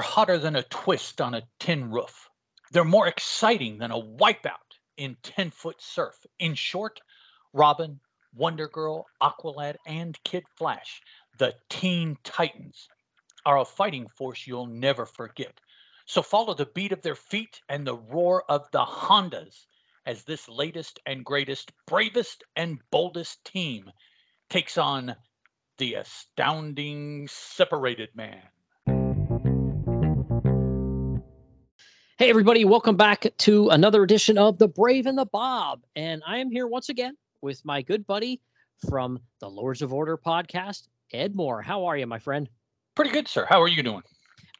They're hotter than a twist on a tin roof. They're more exciting than a wipeout in 10 foot surf. In short, Robin, Wonder Girl, Aqualad, and Kid Flash, the Teen Titans, are a fighting force you'll never forget. So follow the beat of their feet and the roar of the Hondas as this latest and greatest, bravest and boldest team takes on the astounding separated man. Hey, everybody, welcome back to another edition of The Brave and the Bob. And I am here once again with my good buddy from the Lords of Order podcast, Ed Moore. How are you, my friend? Pretty good, sir. How are you doing?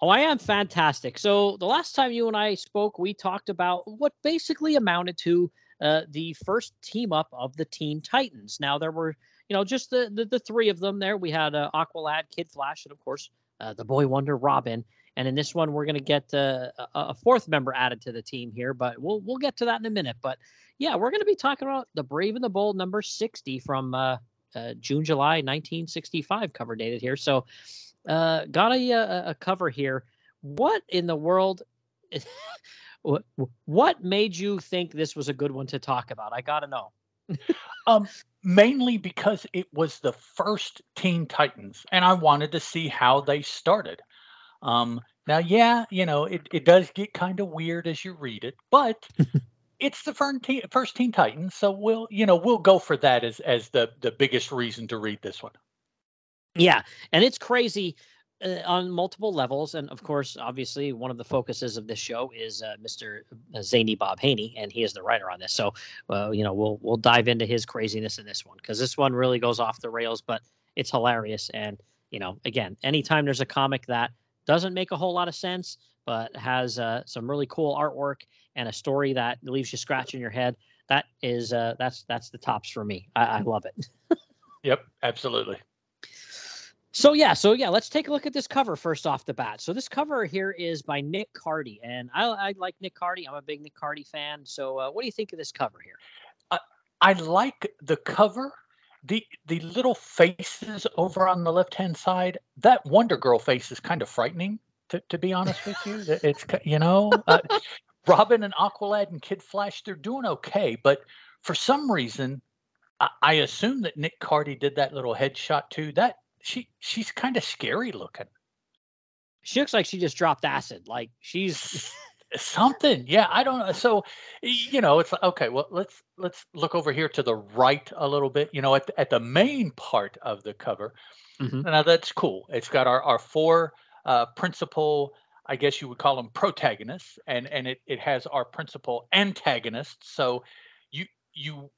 Oh, I am fantastic. So, the last time you and I spoke, we talked about what basically amounted to uh, the first team up of the Teen Titans. Now, there were, you know, just the the, the three of them there. We had uh, Aqualad, Kid Flash, and of course, uh, the Boy Wonder, Robin. And in this one, we're going to get uh, a, fourth member added to the team here, but we'll we'll get to that in a minute. But yeah, we're going to be talking about the Brave and the Bold number 60 from uh, uh, June, July 1965, cover dated here. So, uh, got a, a, a cover here. What in the world? what, what made you think this was a good one to talk about? I got to know. um, mainly because it was the first Teen Titans, and I wanted to see how they started. Um, now, yeah, you know, it, it does get kind of weird as you read it, but it's the first teen, first Teen Titans, so we'll, you know, we'll go for that as as the the biggest reason to read this one. Yeah, and it's crazy uh, on multiple levels, and of course, obviously, one of the focuses of this show is uh, Mr. Uh, Zany Bob Haney, and he is the writer on this. So, uh, you know, we'll we'll dive into his craziness in this one because this one really goes off the rails, but it's hilarious. And you know, again, anytime there's a comic that doesn't make a whole lot of sense, but has uh, some really cool artwork and a story that leaves you scratching your head. That is uh, that's that's the tops for me. I, I love it. yep, absolutely. So yeah, so yeah, let's take a look at this cover first off the bat. So this cover here is by Nick Cardy, and I, I like Nick Cardy. I'm a big Nick Cardy fan. So uh, what do you think of this cover here? I, I like the cover the the little faces over on the left hand side that wonder girl face is kind of frightening to, to be honest with you. It's you know uh, robin and aqualad and kid flash they're doing okay but for some reason I, I assume that nick cardy did that little headshot too. That she she's kind of scary looking. She looks like she just dropped acid. Like she's something yeah i don't know so you know it's like okay well let's let's look over here to the right a little bit you know at, at the main part of the cover mm-hmm. now that's cool it's got our our four uh principal i guess you would call them protagonists and and it, it has our principal antagonists so you you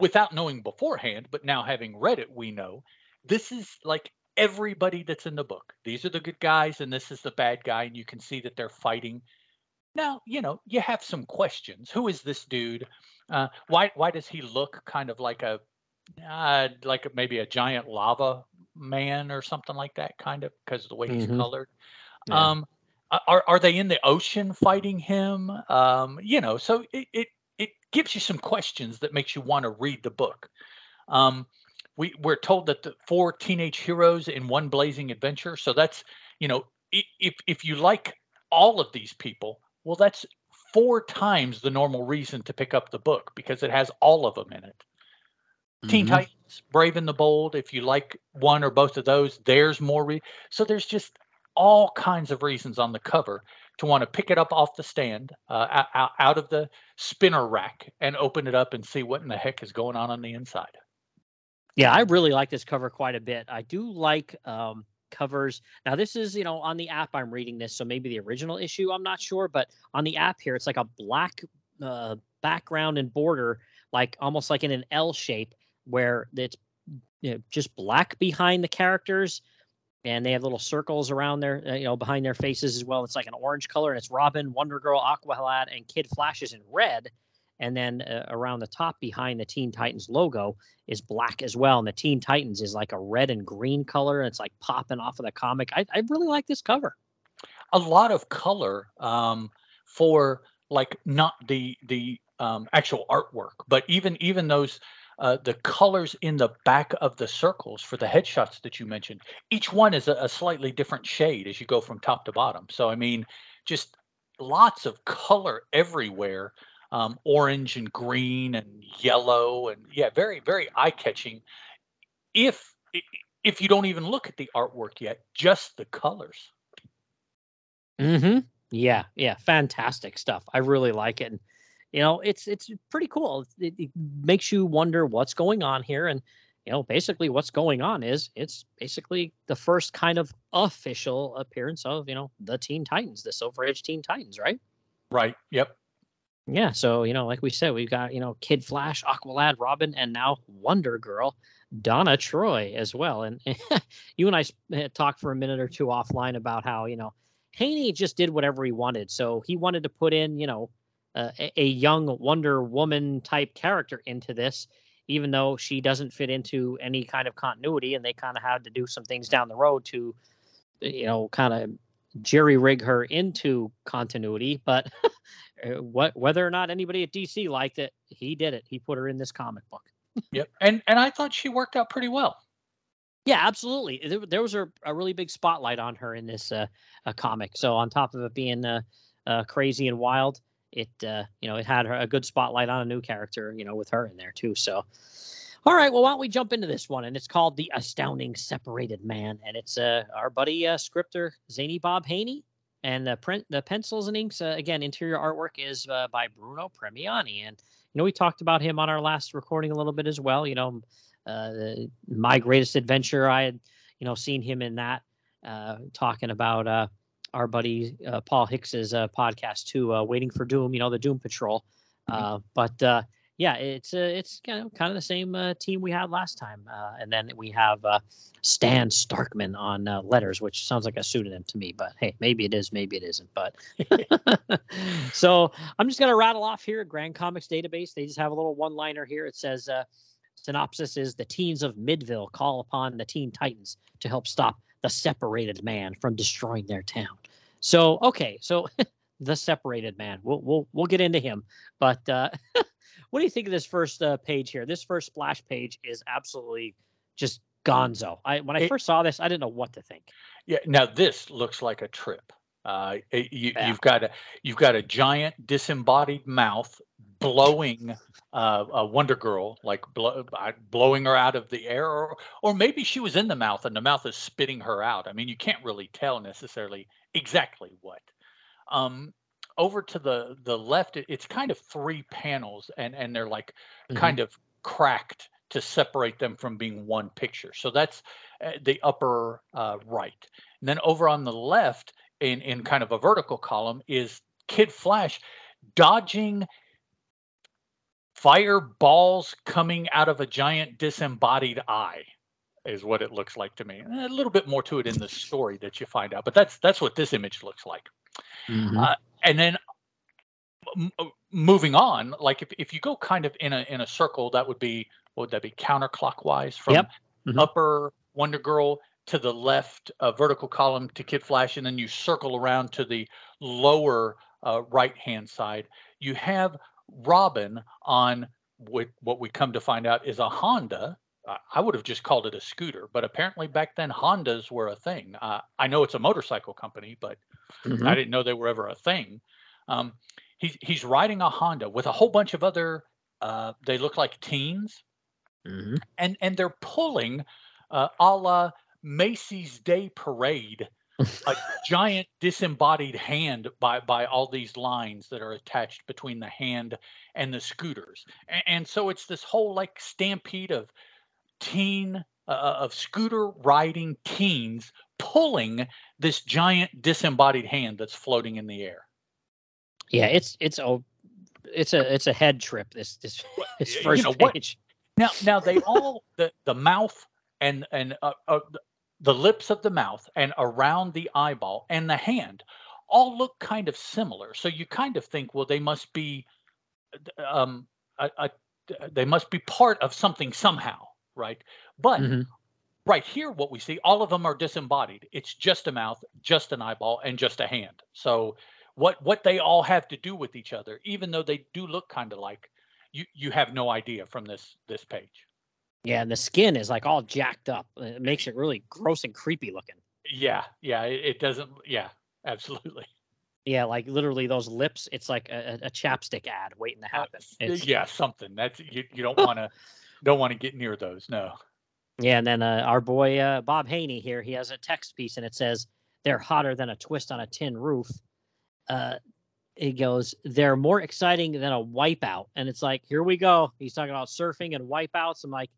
without knowing beforehand but now having read it we know this is like everybody that's in the book these are the good guys and this is the bad guy and you can see that they're fighting now, you know, you have some questions. Who is this dude? Uh, why why does he look kind of like a uh, like maybe a giant lava man or something like that, kind of because of the way he's mm-hmm. colored? Yeah. Um, are are they in the ocean fighting him? Um, you know, so it, it it gives you some questions that makes you want to read the book. Um, we we're told that the four teenage heroes in one blazing adventure. So that's you know, if if you like all of these people, well, that's four times the normal reason to pick up the book because it has all of them in it. Mm-hmm. Teen Titans, Brave and the Bold. If you like one or both of those, there's more. Re- so there's just all kinds of reasons on the cover to want to pick it up off the stand, uh, out, out of the spinner rack, and open it up and see what in the heck is going on on the inside. Yeah, I really like this cover quite a bit. I do like um, covers. Now, this is, you know, on the app I'm reading this, so maybe the original issue, I'm not sure, but on the app here, it's like a black uh, background and border, like almost like in an L shape, where it's you know, just black behind the characters, and they have little circles around their, uh, you know, behind their faces as well. It's like an orange color, and it's Robin, Wonder Girl, Aqualad, and Kid Flashes in red and then uh, around the top behind the Teen Titans logo is black as well. And the Teen Titans is like a red and green color. And it's like popping off of the comic. I, I really like this cover. A lot of color um, for like not the the um, actual artwork, but even even those uh, the colors in the back of the circles for the headshots that you mentioned, each one is a, a slightly different shade as you go from top to bottom. So I mean, just lots of color everywhere um, orange and green and yellow and yeah very very eye-catching. If if you don't even look at the artwork yet just the colors. Mm-hmm. Yeah yeah fantastic stuff. I really like it. And you know it's it's pretty cool. It, it makes you wonder what's going on here. And you know basically what's going on is it's basically the first kind of official appearance of you know the teen titans the silver age teen titans right? Right yep yeah, so you know, like we said, we've got you know Kid Flash, Aqualad, Robin, and now Wonder Girl, Donna Troy as well. And you and I eh, talked for a minute or two offline about how you know Haney just did whatever he wanted. So he wanted to put in you know uh, a young Wonder Woman type character into this, even though she doesn't fit into any kind of continuity, and they kind of had to do some things down the road to you know kind of jerry rig her into continuity. But Uh, what whether or not anybody at DC liked it, he did it. He put her in this comic book. yep, and and I thought she worked out pretty well. Yeah, absolutely. There, there was a, a, really big spotlight on her in this uh, comic. So on top of it being uh, uh, crazy and wild, it uh, you know it had her, a good spotlight on a new character, you know, with her in there too. So, all right, well, why don't we jump into this one? And it's called the Astounding Separated Man, and it's uh, our buddy uh, scripter Zany Bob Haney and the print, the pencils and inks, uh, again, interior artwork is uh, by Bruno Premiani. And, you know, we talked about him on our last recording a little bit as well. You know, uh, my greatest adventure, I had, you know, seen him in that, uh, talking about uh, our buddy uh, Paul Hicks's podcast too, Waiting for Doom, you know, the Doom Patrol. Mm-hmm. But yeah, it's uh, it's kind of kind of the same uh, team we had last time, uh, and then we have uh, Stan Starkman on uh, letters, which sounds like a pseudonym to me, but hey, maybe it is, maybe it isn't. But so I'm just gonna rattle off here. Grand Comics database. They just have a little one-liner here. It says uh, synopsis is the teens of Midville call upon the Teen Titans to help stop the separated man from destroying their town. So okay, so the separated man. We'll we'll we'll get into him, but. What do you think of this first uh, page here? This first splash page is absolutely just gonzo. I when I it, first saw this, I didn't know what to think. Yeah, now this looks like a trip. Uh, you, have got a you've got a giant disembodied mouth blowing uh, a Wonder Girl, like blow, uh, blowing her out of the air, or or maybe she was in the mouth and the mouth is spitting her out. I mean, you can't really tell necessarily exactly what. Um, over to the the left it's kind of three panels and and they're like mm-hmm. kind of cracked to separate them from being one picture. So that's uh, the upper uh, right. And then over on the left in in kind of a vertical column is kid flash dodging fireballs coming out of a giant disembodied eye is what it looks like to me. A little bit more to it in the story that you find out but that's that's what this image looks like mm-hmm. uh, and then m- moving on, like if, if you go kind of in a in a circle, that would be what would that be counterclockwise from yep. mm-hmm. upper Wonder Girl to the left uh, vertical column to Kid Flash, and then you circle around to the lower uh, right hand side. You have Robin on what, what we come to find out is a Honda. I would have just called it a scooter, but apparently back then Hondas were a thing. Uh, I know it's a motorcycle company, but mm-hmm. I didn't know they were ever a thing. Um, he's he's riding a Honda with a whole bunch of other. Uh, they look like teens, mm-hmm. and and they're pulling, uh, a la Macy's Day Parade, a giant disembodied hand by by all these lines that are attached between the hand and the scooters, and, and so it's this whole like stampede of teen uh, uh of scooter riding teens pulling this giant disembodied hand that's floating in the air. Yeah, it's it's a it's a it's a head trip. This this, this first you know, page. What, now now they all the the mouth and and uh, uh, the lips of the mouth and around the eyeball and the hand all look kind of similar. So you kind of think, well, they must be um a, a they must be part of something somehow, right? But mm-hmm. right here, what we see, all of them are disembodied. It's just a mouth, just an eyeball, and just a hand. So what what they all have to do with each other, even though they do look kind of like, you you have no idea from this this page. Yeah, and the skin is like all jacked up. It makes it really gross and creepy looking. Yeah, yeah, it, it doesn't. Yeah, absolutely. Yeah, like literally those lips. It's like a, a chapstick ad waiting to uh, happen. It's, yeah, something that's you. You don't want to don't want to get near those. No. Yeah, and then uh, our boy uh, Bob Haney here, he has a text piece and it says they're hotter than a twist on a tin roof. Uh, he goes, they're more exciting than a wipeout, and it's like, here we go. He's talking about surfing and wipeouts. I'm like,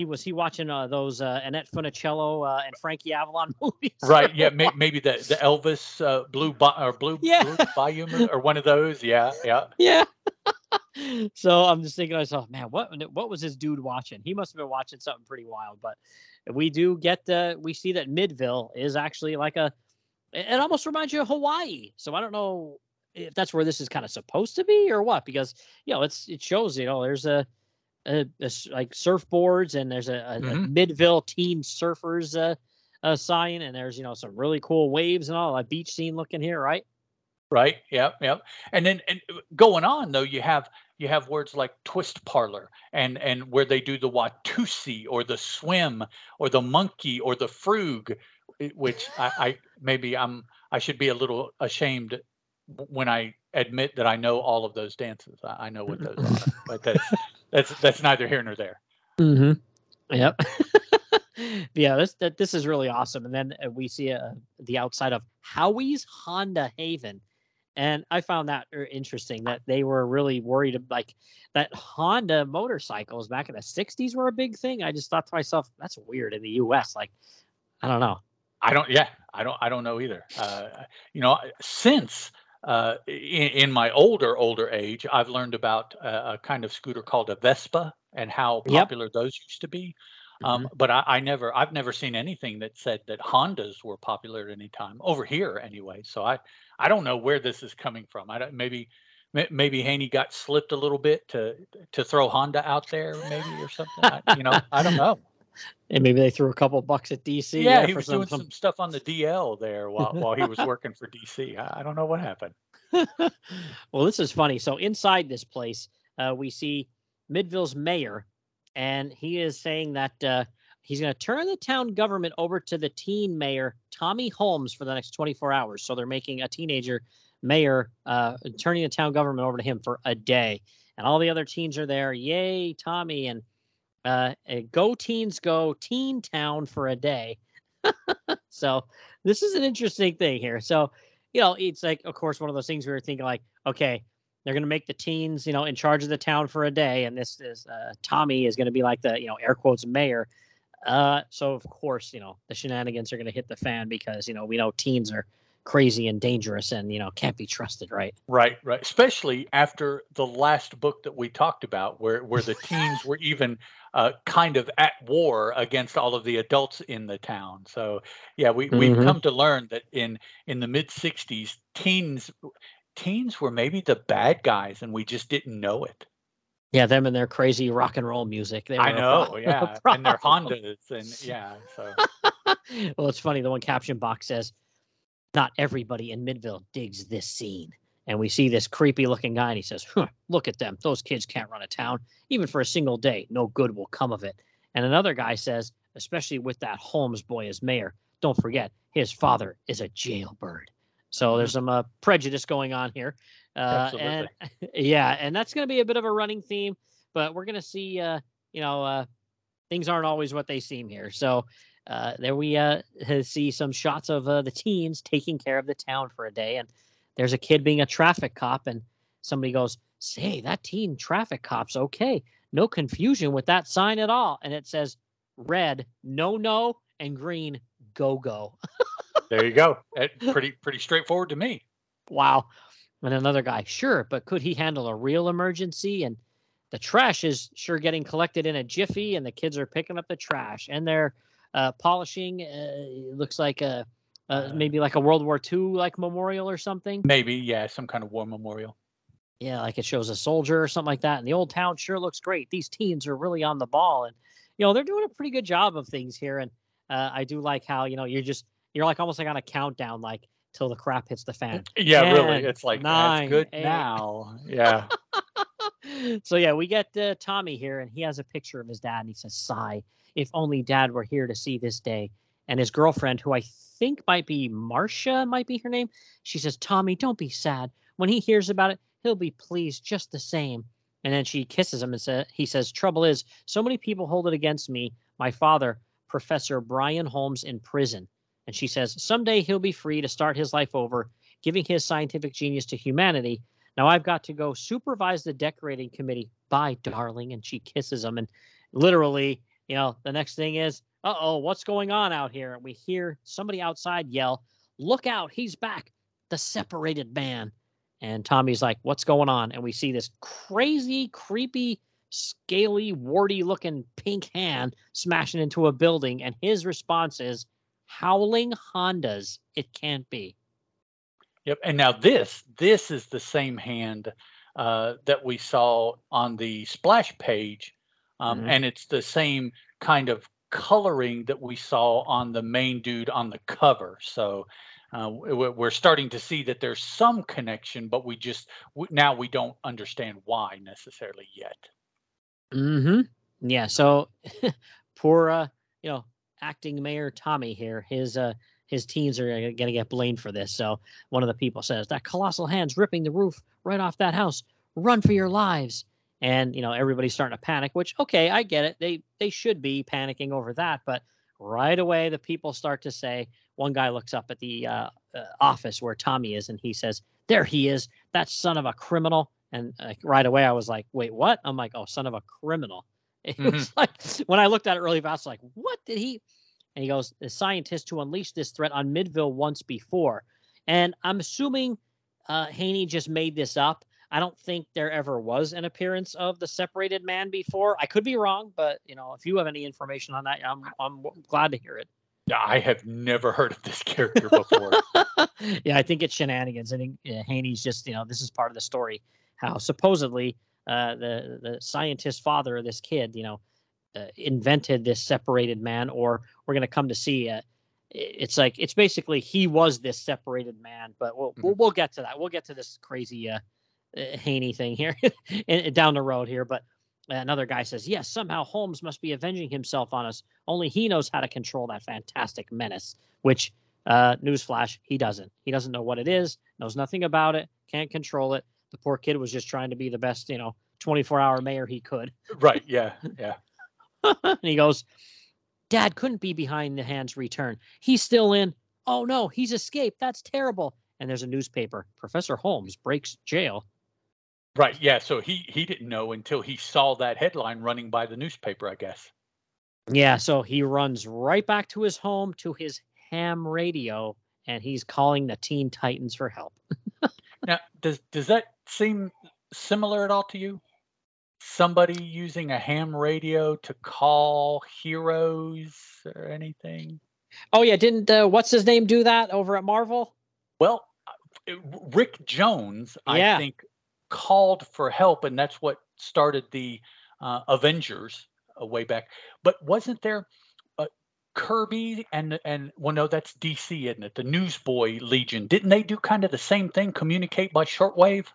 he was he watching uh, those uh, Annette Funicello uh, and Frankie Avalon movies? Right. Yeah. May, maybe the the Elvis uh, blue or blue, yeah. blue volume or one of those. Yeah. Yeah. Yeah. so I'm just thinking to myself, man, what what was this dude watching? He must have been watching something pretty wild. But we do get the we see that Midville is actually like a it almost reminds you of Hawaii. So I don't know if that's where this is kind of supposed to be or what, because you know it's it shows you know there's a a, a, like surfboards and there's a, a, mm-hmm. a Midville Teen Surfers uh, sign and there's you know some really cool waves and all a beach scene looking here, right? Right. Yep. Yep. And then and uh, going on though, you have you have words like twist parlor and and where they do the watusi or the swim or the monkey or the frug, which I, I maybe I'm I should be a little ashamed when I admit that I know all of those dances. I, I know what those are, but that's that's that's neither here nor there. Mm-hmm. Yep. yeah, this that this is really awesome. And then uh, we see uh, the outside of Howie's Honda Haven, and I found that er, interesting that they were really worried about like that Honda motorcycles back in the '60s were a big thing. I just thought to myself, that's weird in the U.S. Like, I don't know. I don't. Yeah, I don't. I don't know either. Uh, you know, since uh, in, in, my older older age, I've learned about a, a, kind of scooter called a Vespa and how popular yep. those used to be. Um, mm-hmm. But I, I, never, I've never seen anything that said that Hondas were popular at any time over here, anyway. So I, I don't know where this is coming from. I don't, maybe, maybe Haney got slipped a little bit to to throw Honda out there, maybe or something. I, you know, I don't know. And maybe they threw a couple bucks at DC. Yeah, he was some, doing some... some... stuff on the DL there while while he was working for DC. I, I don't know what happened. well, this is funny. So inside this place, uh, we see Midville's mayor, and he is saying that uh, he's going to turn the town government over to the teen mayor Tommy Holmes for the next 24 hours. So they're making a teenager mayor, uh, turning the town government over to him for a day, and all the other teens are there. Yay, Tommy! And uh, go teens, go teen town for a day. so this is an interesting thing here. So you know, it's like, of course, one of those things we were thinking like, okay, they're going to make the teens, you know, in charge of the town for a day, and this is uh, Tommy is going to be like the, you know, air quotes mayor. Uh, so of course, you know, the shenanigans are going to hit the fan because you know we know teens are crazy and dangerous and you know can't be trusted right? Right right. Especially after the last book that we talked about where where the teens were even uh, kind of at war against all of the adults in the town. So yeah we, we've mm-hmm. come to learn that in in the mid 60s teens teens were maybe the bad guys and we just didn't know it yeah them and their crazy rock and roll music they i know pro- yeah and their hondas and yeah so well it's funny the one caption box says not everybody in Midville digs this scene. And we see this creepy looking guy, and he says, huh, Look at them. Those kids can't run a town, even for a single day. No good will come of it. And another guy says, Especially with that Holmes boy as mayor, don't forget, his father is a jailbird. So there's some uh, prejudice going on here. Uh, and yeah, and that's going to be a bit of a running theme, but we're going to see, uh, you know, uh, things aren't always what they seem here. So uh, there we uh, see some shots of uh, the teens taking care of the town for a day, and there's a kid being a traffic cop, and somebody goes, "Say that teen traffic cop's okay. No confusion with that sign at all." And it says red, no, no, and green, go, go. there you go. Pretty pretty straightforward to me. Wow. And another guy, sure, but could he handle a real emergency? And the trash is sure getting collected in a jiffy, and the kids are picking up the trash, and they're uh, polishing. Uh, looks like a uh, maybe like a World War II like memorial or something. Maybe, yeah, some kind of war memorial. Yeah, like it shows a soldier or something like that. And the old town sure looks great. These teens are really on the ball, and you know they're doing a pretty good job of things here. And uh, I do like how you know you're just you're like almost like on a countdown, like till the crap hits the fan. Yeah, Ten, really. It's like nine, that's good eight. now. Yeah. so yeah, we get uh, Tommy here, and he has a picture of his dad, and he says, "Sigh, if only Dad were here to see this day." And his girlfriend, who I think might be Marcia, might be her name, she says, "Tommy, don't be sad. When he hears about it, he'll be pleased just the same." And then she kisses him and says, "He says, trouble is, so many people hold it against me. My father, Professor Brian Holmes, in prison." And she says, "Someday he'll be free to start his life over, giving his scientific genius to humanity." Now I've got to go supervise the decorating committee. Bye, darling. And she kisses him. And literally, you know, the next thing is, uh oh, what's going on out here? And we hear somebody outside yell, Look out, he's back, the separated man. And Tommy's like, What's going on? And we see this crazy, creepy, scaly, warty looking pink hand smashing into a building. And his response is, Howling Hondas, it can't be. Yep. And now this this is the same hand uh, that we saw on the splash page, um, mm-hmm. and it's the same kind of coloring that we saw on the main dude on the cover. So uh, we're starting to see that there's some connection, but we just now we don't understand why necessarily yet. Hmm. Yeah. So poor, uh, you know, acting mayor Tommy here. His uh, his teens are going to get blamed for this. So one of the people says, That colossal hand's ripping the roof right off that house. Run for your lives. And, you know, everybody's starting to panic, which, okay, I get it. They, they should be panicking over that. But right away, the people start to say, one guy looks up at the uh, uh, office where Tommy is and he says, There he is, that son of a criminal. And uh, right away, I was like, Wait, what? I'm like, Oh, son of a criminal. It mm-hmm. was like, when I looked at it really fast, like, What did he? And he goes, the scientist who unleashed this threat on Midville once before. And I'm assuming uh, Haney just made this up. I don't think there ever was an appearance of the separated man before. I could be wrong, but you know, if you have any information on that, I'm I'm glad to hear it. Yeah, I have never heard of this character before. yeah, I think it's shenanigans. I think uh, Haney's just you know this is part of the story how supposedly uh, the the scientist father of this kid, you know, uh, invented this separated man, or we're going to come to see it. It's like it's basically he was this separated man, but we'll mm-hmm. we'll, we'll, get to that. We'll get to this crazy uh, uh Haney thing here down the road here. But another guy says, yes, somehow Holmes must be avenging himself on us. Only he knows how to control that fantastic menace. Which, uh, newsflash, he doesn't. He doesn't know what it is. Knows nothing about it. Can't control it. The poor kid was just trying to be the best, you know, 24 hour mayor he could. Right. Yeah. Yeah. and he goes, Dad couldn't be behind the hand's return. He's still in. Oh no, he's escaped. That's terrible. And there's a newspaper. Professor Holmes breaks jail. Right. Yeah. So he he didn't know until he saw that headline running by the newspaper, I guess. Yeah. So he runs right back to his home to his ham radio, and he's calling the Teen Titans for help. now, does does that seem similar at all to you? somebody using a ham radio to call heroes or anything? Oh yeah, didn't uh, what's his name do that over at Marvel? Well, uh, Rick Jones, yeah. I think, called for help, and that's what started the uh, Avengers uh, way back. But wasn't there? Uh, Kirby and and well no that's DC isn't it the Newsboy Legion didn't they do kind of the same thing communicate by shortwave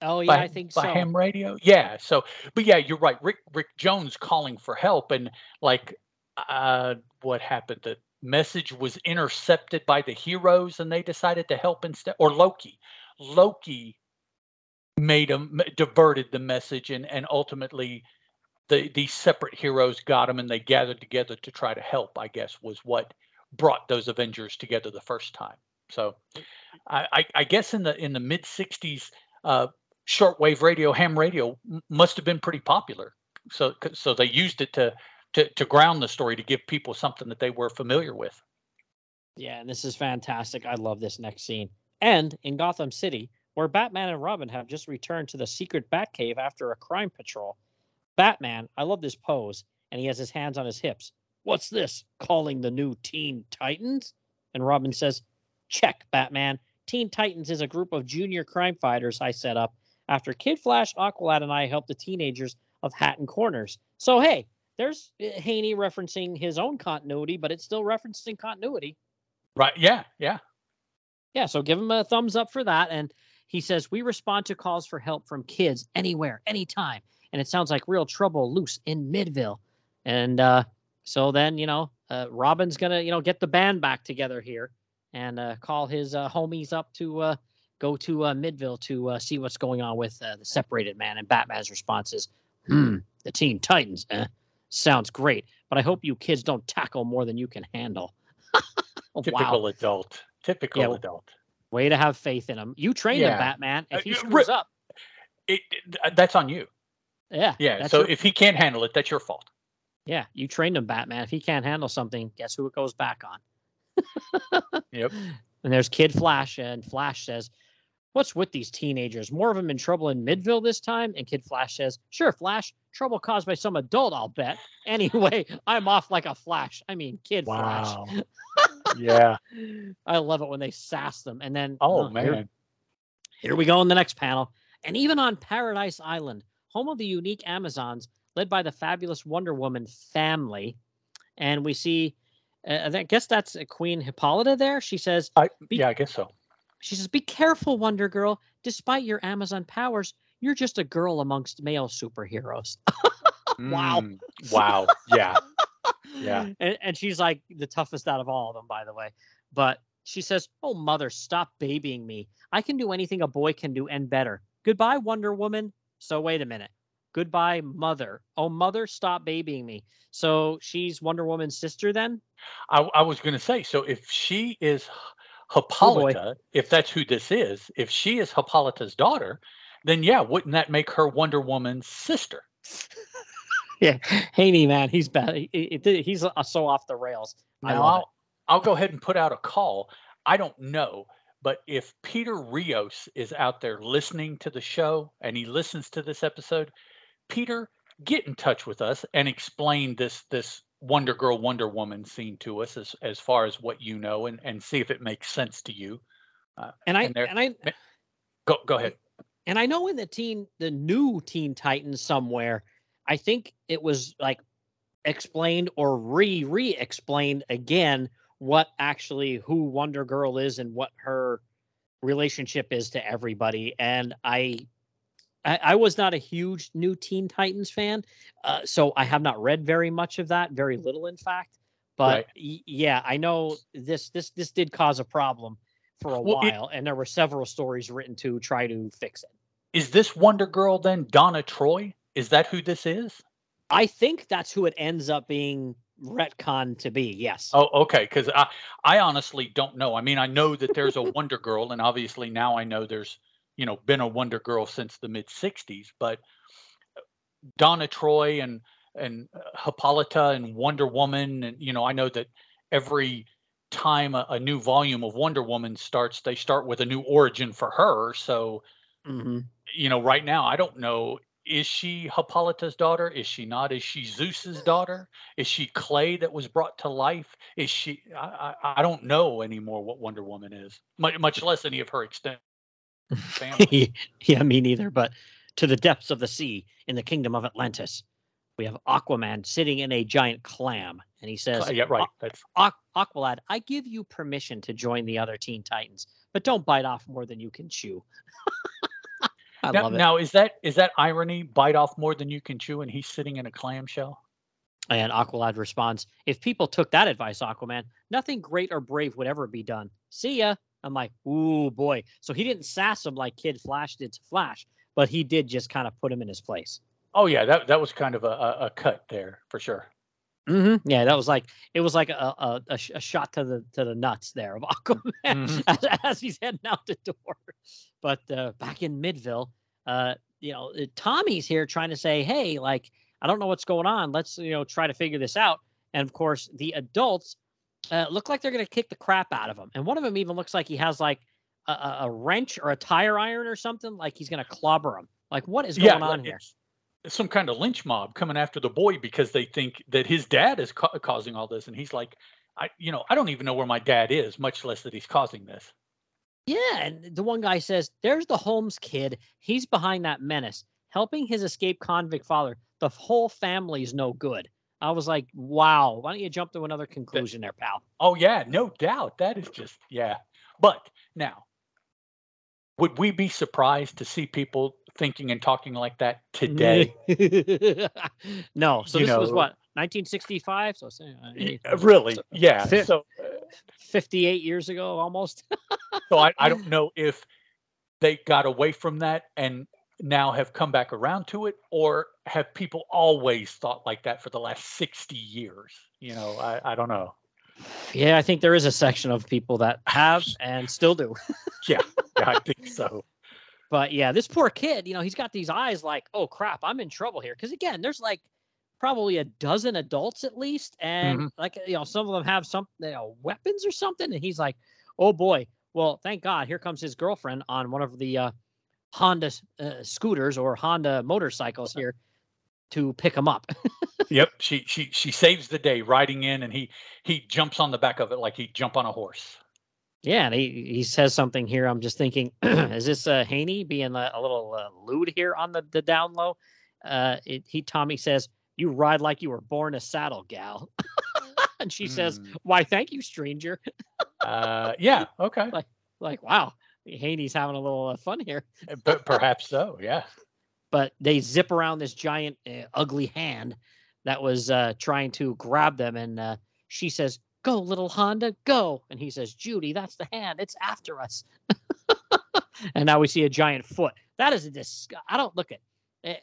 Oh yeah, by, I think by so. ham radio. Yeah. So, but yeah, you're right. Rick Rick Jones calling for help, and like, uh, what happened? The message was intercepted by the heroes, and they decided to help instead. Or Loki. Loki made them diverted the message, and and ultimately, the these separate heroes got them, and they gathered together to try to help. I guess was what brought those Avengers together the first time. So, I I, I guess in the in the mid '60s. Uh, shortwave radio, ham radio must have been pretty popular. So so they used it to to to ground the story to give people something that they were familiar with. Yeah, and this is fantastic. I love this next scene. And in Gotham City, where Batman and Robin have just returned to the secret Batcave after a crime patrol. Batman, I love this pose, and he has his hands on his hips. What's this? Calling the new Teen Titans? And Robin says, Check, Batman. Teen Titans is a group of junior crime fighters I set up after Kid Flash, Aqualad, and I helped the teenagers of Hatton Corners. So, hey, there's eh, Haney referencing his own continuity, but it's still referencing continuity. Right. Yeah. Yeah. Yeah. So give him a thumbs up for that. And He says, We respond to calls for help from kids anywhere, anytime. And it sounds like real trouble loose in Midville. And uh, so then, you know, uh, Robin's going to, you know, get the band back together here and uh, call his uh, homies up to uh, go to uh, Midville to uh, see what's going on with uh, the separated man. And Batman's response is, hmm, the Teen Titans, eh? Sounds great, but I hope you kids don't tackle more than you can handle. Typical wow. adult. Typical yeah, adult. Way to have faith in him. You trained yeah. him, Batman. If he screws up, it, it, that's on you. Yeah. Yeah. So your... if he can't handle it, that's your fault. Yeah, you trained him, Batman. If he can't handle something, guess who it goes back on? yep. And there's Kid Flash, and Flash says, What's with these teenagers? More of them in trouble in Midville this time? And Kid Flash says, Sure, Flash. Trouble caused by some adult, I'll bet. Anyway, I'm off like a flash. I mean, Kid wow. Flash. yeah. I love it when they sass them. And then, oh, oh man. Here, here we go in the next panel. And even on Paradise Island, home of the unique Amazons, led by the fabulous Wonder Woman family. And we see, uh, I guess that's Queen Hippolyta there. She says, I, Yeah, I guess so. She says, Be careful, Wonder Girl. Despite your Amazon powers, you're just a girl amongst male superheroes. wow. Mm, wow. Yeah. Yeah. And, and she's like the toughest out of all of them, by the way. But she says, Oh, mother, stop babying me. I can do anything a boy can do and better. Goodbye, Wonder Woman. So, wait a minute. Goodbye, mother. Oh, mother, stop babying me. So, she's Wonder Woman's sister then? I, I was going to say, so if she is Hippolyta, oh if that's who this is, if she is Hippolyta's daughter, then yeah, wouldn't that make her Wonder Woman's sister? yeah, Haney, man, he's bad. He, he's uh, so off the rails. Now, I'll, I'll go ahead and put out a call. I don't know, but if Peter Rios is out there listening to the show and he listens to this episode, Peter, get in touch with us and explain this this Wonder Girl, Wonder Woman scene to us as as far as what you know, and and see if it makes sense to you. Uh, and I and, and I go go ahead. And I know in the teen, the new Teen Titans somewhere, I think it was like explained or re re explained again what actually who Wonder Girl is and what her relationship is to everybody. And I I, I, was not a huge new Teen Titans fan, uh, so I have not read very much of that, very little, in fact. But right. yeah, I know this this this did cause a problem for a well, while, it, and there were several stories written to try to fix it. Is this Wonder Girl then Donna Troy? Is that who this is? I think that's who it ends up being retcon to be. Yes. Oh, okay. Because I, I honestly don't know. I mean, I know that there's a Wonder Girl, and obviously now I know there's you know been a Wonder Girl since the mid '60s, but uh, Donna Troy and and uh, Hippolyta and Wonder Woman, and you know I know that every time a, a, new volume of Wonder Woman starts, they start with a new origin for her. So, mm-hmm. you know, right now I don't know is she Hippolyta's daughter? Is she not? Is she Zeus's daughter? Is she clay that was brought to life? Is she? I, I, I don't know anymore what Wonder Woman is, much, much less any of her extent yeah, me neither. But to the depths of the sea in the kingdom of Atlantis, we have Aquaman sitting in a giant clam, and he says, "Yeah, right. That's Aqualad. I give you permission to join the other Teen Titans, but don't bite off more than you can chew." I now, love it. Now, is that is that irony? Bite off more than you can chew, and he's sitting in a clamshell. And Aqualad responds, "If people took that advice, Aquaman, nothing great or brave would ever be done. See ya." I'm like, ooh boy. So he didn't sass him like Kid Flash did to Flash, but he did just kind of put him in his place. Oh yeah, that that was kind of a, a, a cut there for sure. Mm-hmm. Yeah, that was like it was like a, a, a, shot to the to the nuts there of Aquaman mm-hmm. as, as, he's heading out the door. But uh, back in Midville, uh, you know, Tommy's here trying to say, "Hey, like I don't know what's going on. Let's you know try to figure this out." And of course, the adults uh, look like they're going to kick the crap out of him. And one of them even looks like he has like a, a wrench or a tire iron or something, like he's going to clobber him. Like, what is going yeah, on here? some kind of lynch mob coming after the boy because they think that his dad is ca- causing all this, and he's like, I, you know, I don't even know where my dad is, much less that he's causing this. Yeah, and the one guy says, "There's the Holmes kid. He's behind that menace, helping his escaped convict father. The whole family's no good." I was like, wow, why don't you jump to another conclusion there, pal? Oh, yeah, no doubt. That is just, yeah. But now, would we be surprised to see people thinking and talking like that today? no. So you this know, was what 1965. So uh, really, so, yeah. so uh, 58 years ago, almost. so I, I don't know if they got away from that and now have come back around to it, or have people always thought like that for the last 60 years? You know, I, I don't know. Yeah, I think there is a section of people that have and still do. yeah, yeah, I think so. But yeah, this poor kid, you know, he's got these eyes like, oh crap, I'm in trouble here. Because again, there's like probably a dozen adults at least, and mm-hmm. like you know, some of them have some you know, weapons or something, and he's like, oh boy. Well, thank God, here comes his girlfriend on one of the uh, Honda uh, scooters or Honda motorcycles here to pick him up. yep, she she she saves the day riding in, and he he jumps on the back of it like he'd jump on a horse. Yeah, and he, he says something here. I'm just thinking, is this uh, Haney being a, a little uh, lewd here on the, the down low? Uh, it, he Tommy says, "You ride like you were born a saddle, gal," and she mm. says, hmm. "Why, thank you, stranger." uh, yeah, okay. Like, like, wow, Haney's having a little uh, fun here. But perhaps so, yeah. But they zip around this giant, uh, ugly hand that was uh, trying to grab them, and uh, she says, Go, little Honda, go. And he says, Judy, that's the hand. It's after us. and now we see a giant foot. That is a disgust. I don't look at it. Eh,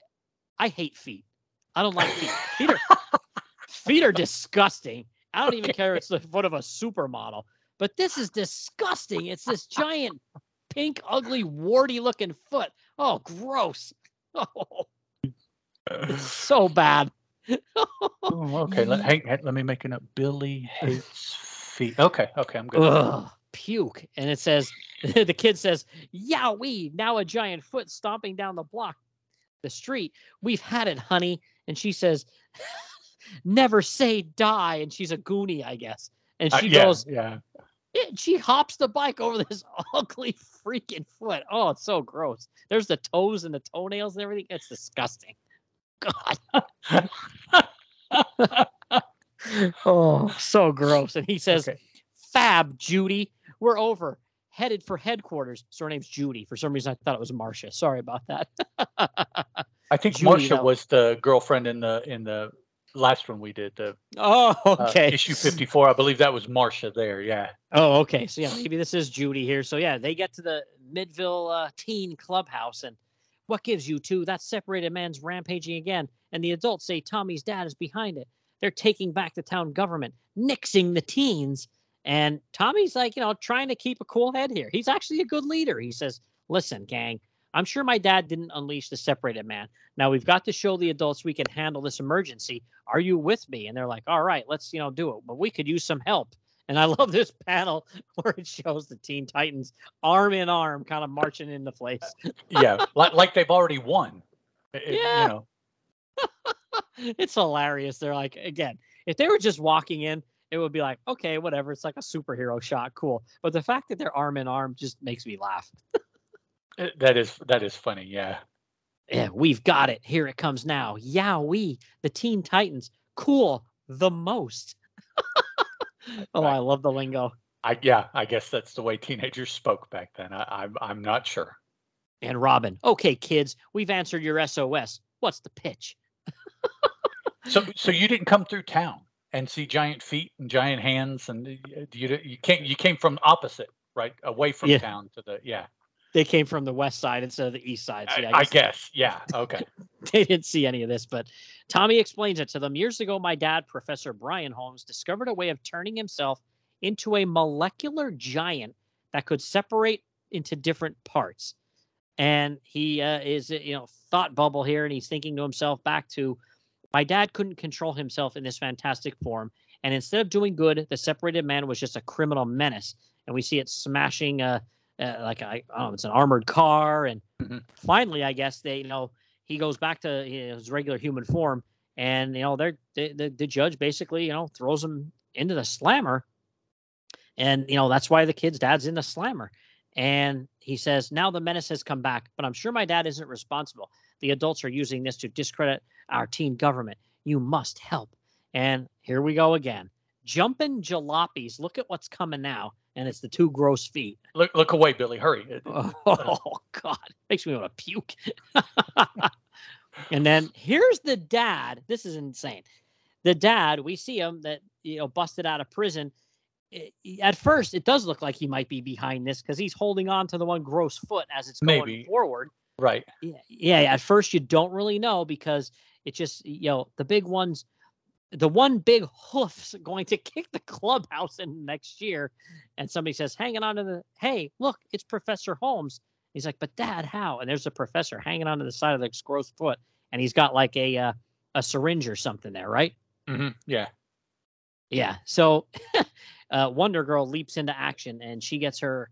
I hate feet. I don't like feet. Feet are, feet are disgusting. I don't even care if it's the foot of a supermodel. But this is disgusting. It's this giant, pink, ugly, warty looking foot. Oh, gross. Oh, it's so bad oh, okay, let, hang, let me make it up. Billy hates feet. Okay, okay, I'm good. Ugh, puke. And it says, the kid says, Yowee, now a giant foot stomping down the block, the street. We've had it, honey. And she says, never say die. And she's a goonie, I guess. And uh, she uh, yeah, goes, yeah. It, she hops the bike over this ugly freaking foot. Oh, it's so gross. There's the toes and the toenails and everything. It's disgusting. God. oh, so gross. And he says, okay. Fab, Judy, we're over. Headed for headquarters. So her name's Judy. For some reason, I thought it was Marcia. Sorry about that. I think Judy, Marcia was the girlfriend in the in the last one we did. The oh, okay. Uh, issue fifty four. I believe that was Marcia there. Yeah. Oh, okay. So yeah, maybe this is Judy here. So yeah, they get to the Midville uh, Teen Clubhouse, and what gives you two? That separated man's rampaging again, and the adults say Tommy's dad is behind it. They're taking back the town government, nixing the teens. And Tommy's like, you know, trying to keep a cool head here. He's actually a good leader. He says, listen, gang, I'm sure my dad didn't unleash the separated man. Now we've got to show the adults we can handle this emergency. Are you with me? And they're like, all right, let's, you know, do it. But we could use some help. And I love this panel where it shows the Teen Titans arm in arm, kind of marching into place. Uh, yeah, like, like they've already won. It, yeah. You know. it's hilarious. They're like, again, if they were just walking in, it would be like, okay, whatever. It's like a superhero shot, cool. But the fact that they're arm in arm just makes me laugh. Uh, that is that is funny. Yeah. Yeah, we've got it. Here it comes now. Yeah, we the Teen Titans, cool the most. oh, I, I love the lingo. I yeah, I guess that's the way teenagers spoke back then. I, I'm I'm not sure. And Robin, okay, kids, we've answered your SOS. What's the pitch? so so you didn't come through town and see giant feet and giant hands, and you you came you came from opposite, right, away from yeah. town to the yeah. They came from the west side instead of the east side. So yeah, I, guess, I guess, yeah, okay. they didn't see any of this, but Tommy explains it to them. Years ago, my dad, Professor Brian Holmes, discovered a way of turning himself into a molecular giant that could separate into different parts. And he uh, is, you know, thought bubble here, and he's thinking to himself back to my dad couldn't control himself in this fantastic form. And instead of doing good, the separated man was just a criminal menace. And we see it smashing, uh, uh like I, I don't know, it's an armored car. And mm-hmm. finally, I guess they, you know, he goes back to his regular human form, and you know, they're, they, the the judge basically you know throws him into the slammer, and you know that's why the kid's dad's in the slammer. And he says, now the menace has come back, but I'm sure my dad isn't responsible. The adults are using this to discredit our teen government. You must help. And here we go again. Jumping jalopies. Look at what's coming now. And it's the two gross feet. Look, look away, Billy. Hurry. Oh, God. Makes me want to puke. and then here's the dad. This is insane. The dad, we see him that, you know, busted out of prison. At first, it does look like he might be behind this because he's holding on to the one gross foot as it's going Maybe. forward. Right. Yeah, yeah. At first, you don't really know because it just, you know, the big ones the one big hoof's going to kick the clubhouse in next year. And somebody says, hanging on to the, hey, look, it's Professor Holmes. He's like, but dad, how? And there's a professor hanging onto the side of the gross foot. And he's got like a, uh, a syringe or something there, right? Mm-hmm. Yeah. Yeah. So uh, Wonder Girl leaps into action and she gets her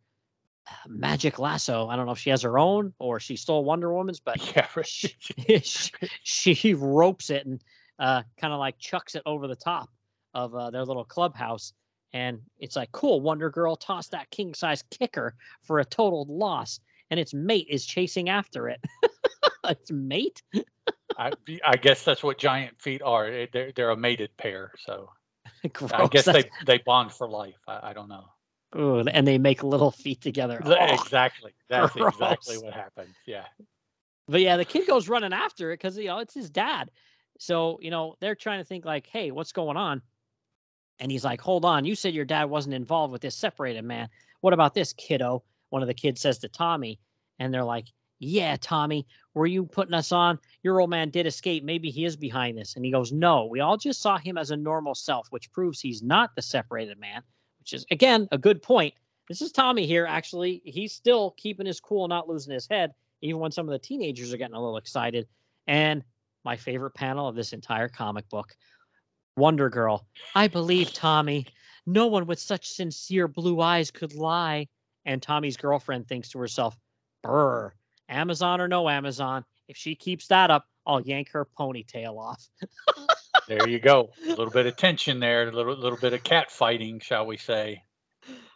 uh, magic lasso. I don't know if she has her own or she stole Wonder Woman's, but yeah, she, she, she ropes it and uh, kind of like chucks it over the top of uh, their little clubhouse. And it's like, cool, Wonder Girl tossed that king size kicker for a total loss. And its mate is chasing after it. its mate? I, I guess that's what giant feet are. They're, they're a mated pair. So I guess they, they bond for life. I, I don't know. Ooh, and they make little feet together. Oh, exactly. That's gross. exactly what happens. Yeah. But yeah, the kid goes running after it because you know it's his dad. So, you know, they're trying to think like, hey, what's going on? And he's like, hold on, you said your dad wasn't involved with this separated man. What about this kiddo? One of the kids says to Tommy, and they're like, yeah, Tommy, were you putting us on? Your old man did escape. Maybe he is behind this. And he goes, no, we all just saw him as a normal self, which proves he's not the separated man, which is, again, a good point. This is Tommy here. Actually, he's still keeping his cool, not losing his head, even when some of the teenagers are getting a little excited. And my favorite panel of this entire comic book. Wonder Girl. I believe Tommy. No one with such sincere blue eyes could lie. And Tommy's girlfriend thinks to herself, Brr, Amazon or no Amazon, if she keeps that up, I'll yank her ponytail off. there you go. A little bit of tension there, a little little bit of cat fighting, shall we say.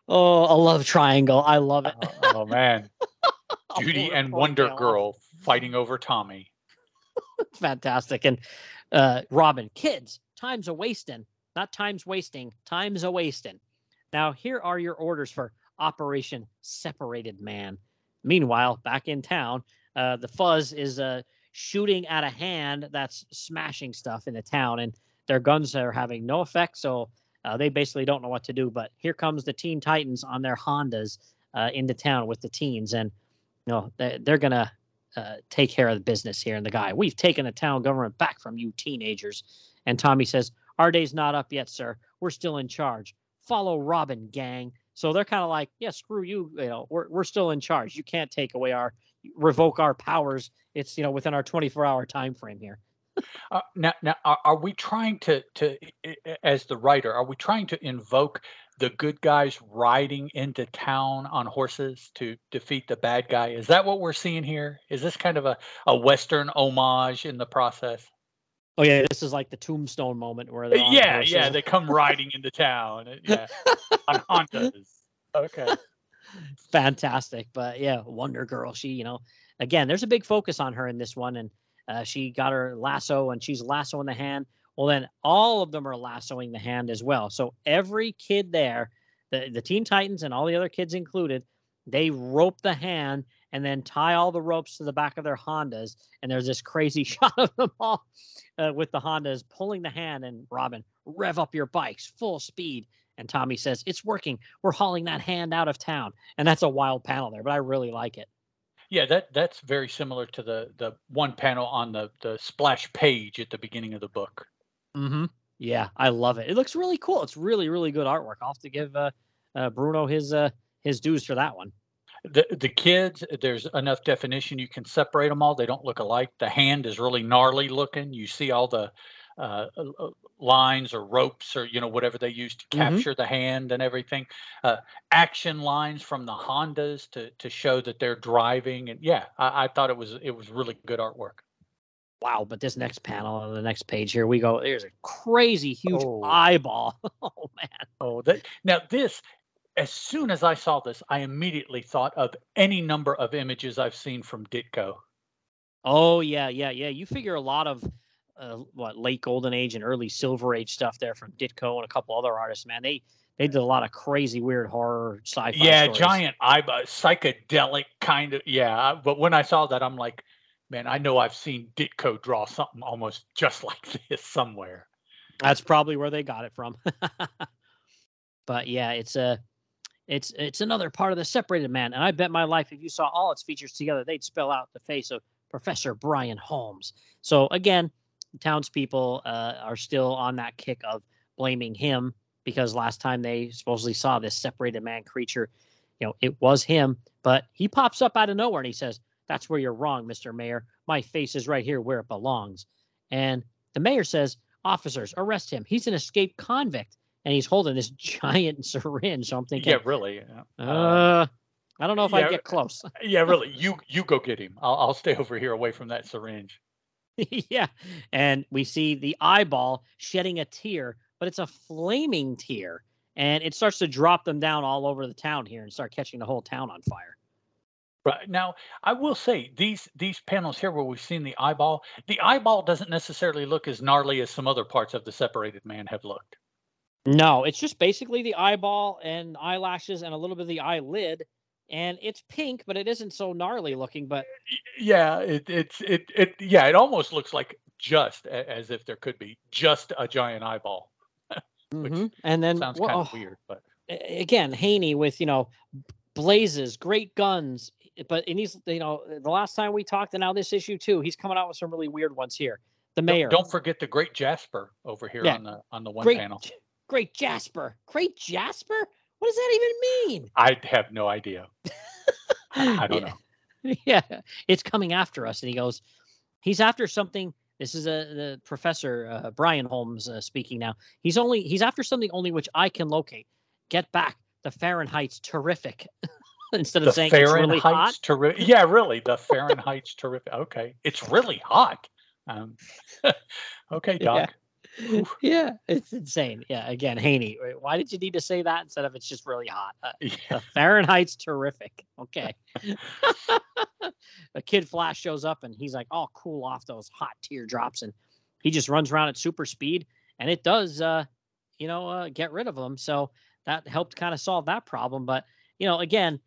Oh, a love triangle. I love it. oh, oh man. Judy and Wonder Girl off. fighting over Tommy. Fantastic. And uh, Robin, kids, time's a wasting, not time's wasting, time's a wasting. Now, here are your orders for Operation Separated Man. Meanwhile, back in town, uh, the Fuzz is uh, shooting at a hand that's smashing stuff in the town, and their guns are having no effect. So uh, they basically don't know what to do. But here comes the Teen Titans on their Hondas uh, into town with the teens, and you know they, they're gonna uh, take care of the business here. And the guy, we've taken the town government back from you teenagers. And Tommy says, Our day's not up yet, sir. We're still in charge. Follow Robin, gang. So they're kind of like, Yeah, screw you. You know, we're, we're still in charge. You can't take away our, revoke our powers. It's, you know, within our 24 hour time frame here. Uh, now, now, are, are we trying to, to, as the writer, are we trying to invoke the good guys riding into town on horses to defeat the bad guy. Is that what we're seeing here? Is this kind of a, a Western homage in the process? Oh yeah, this is like the tombstone moment where they Yeah, yeah, they come riding into town. Uh, yeah. on Hondas. Okay. Fantastic. But yeah, Wonder Girl, she, you know, again, there's a big focus on her in this one and uh, she got her lasso and she's lasso in the hand well, then all of them are lassoing the hand as well. So every kid there, the, the Teen Titans and all the other kids included, they rope the hand and then tie all the ropes to the back of their Hondas. And there's this crazy shot of them all uh, with the Hondas pulling the hand. And Robin, rev up your bikes, full speed. And Tommy says, It's working. We're hauling that hand out of town. And that's a wild panel there, but I really like it. Yeah, that that's very similar to the the one panel on the the splash page at the beginning of the book. Mm-hmm. Yeah, I love it. It looks really cool. It's really, really good artwork. I'll have to give uh, uh, Bruno his uh, his dues for that one. The the kids, there's enough definition you can separate them all. They don't look alike. The hand is really gnarly looking. You see all the uh, uh, uh lines or ropes or you know whatever they use to mm-hmm. capture mm-hmm. the hand and everything. Uh, action lines from the Hondas to to show that they're driving. And yeah, I, I thought it was it was really good artwork wow, but this next panel on the next page here, we go, there's a crazy huge oh. eyeball. oh man. Oh, that now this as soon as I saw this, I immediately thought of any number of images I've seen from Ditko. Oh yeah, yeah, yeah. You figure a lot of uh, what late golden age and early silver age stuff there from Ditko and a couple other artists, man. They they did a lot of crazy, weird horror sci-fi. Yeah, stories. giant eyeball, psychedelic kind of. Yeah, but when I saw that, I'm like, man, I know I've seen Ditko draw something almost just like this somewhere. That's probably where they got it from. but yeah, it's a it's it's another part of the separated man. And I bet my life if you saw all its features together, they'd spell out the face of Professor Brian Holmes. So again, townspeople uh, are still on that kick of blaming him because last time they supposedly saw this separated man creature, you know, it was him, but he pops up out of nowhere and he says, That's where you're wrong, Mr. Mayor. My face is right here where it belongs. And the mayor says, Officers, arrest him. He's an escaped convict and he's holding this giant syringe. So I'm thinking, yeah, really. Uh, uh, I don't know if yeah, I get close. yeah, really. You you go get him. I'll I'll stay over here away from that syringe. yeah, and we see the eyeball shedding a tear, but it's a flaming tear, and it starts to drop them down all over the town here and start catching the whole town on fire. Right now, I will say these these panels here where we've seen the eyeball, the eyeball doesn't necessarily look as gnarly as some other parts of the separated man have looked. No, it's just basically the eyeball and eyelashes and a little bit of the eyelid, and it's pink, but it isn't so gnarly looking. But yeah, it, it's it it yeah, it almost looks like just as if there could be just a giant eyeball. mm-hmm. And then sounds well, kind of weird, but again, Haney with you know blazes, great guns, but and he's you know the last time we talked and now this issue too, he's coming out with some really weird ones here. The mayor. Don't, don't forget the great Jasper over here yeah. on the on the one great, panel. Great Jasper. Great Jasper? What does that even mean? I have no idea. I don't yeah. know. Yeah, it's coming after us, and he goes, he's after something. This is a the professor uh, Brian Holmes uh, speaking now. He's only he's after something only which I can locate. Get back the Fahrenheit's terrific. instead of the saying Fahrenheit's really hot. Terrific. Yeah, really, the Fahrenheit's terrific. Okay, it's really hot. Um, okay, Doc. Yeah. yeah. it's insane. Yeah, again, Haney, why did you need to say that instead of it's just really hot? Uh, yeah. Fahrenheit's terrific. Okay. a kid Flash shows up and he's like, "Oh, cool off those hot teardrops," and he just runs around at super speed, and it does, uh, you know, uh, get rid of them. So that helped kind of solve that problem. But you know, again,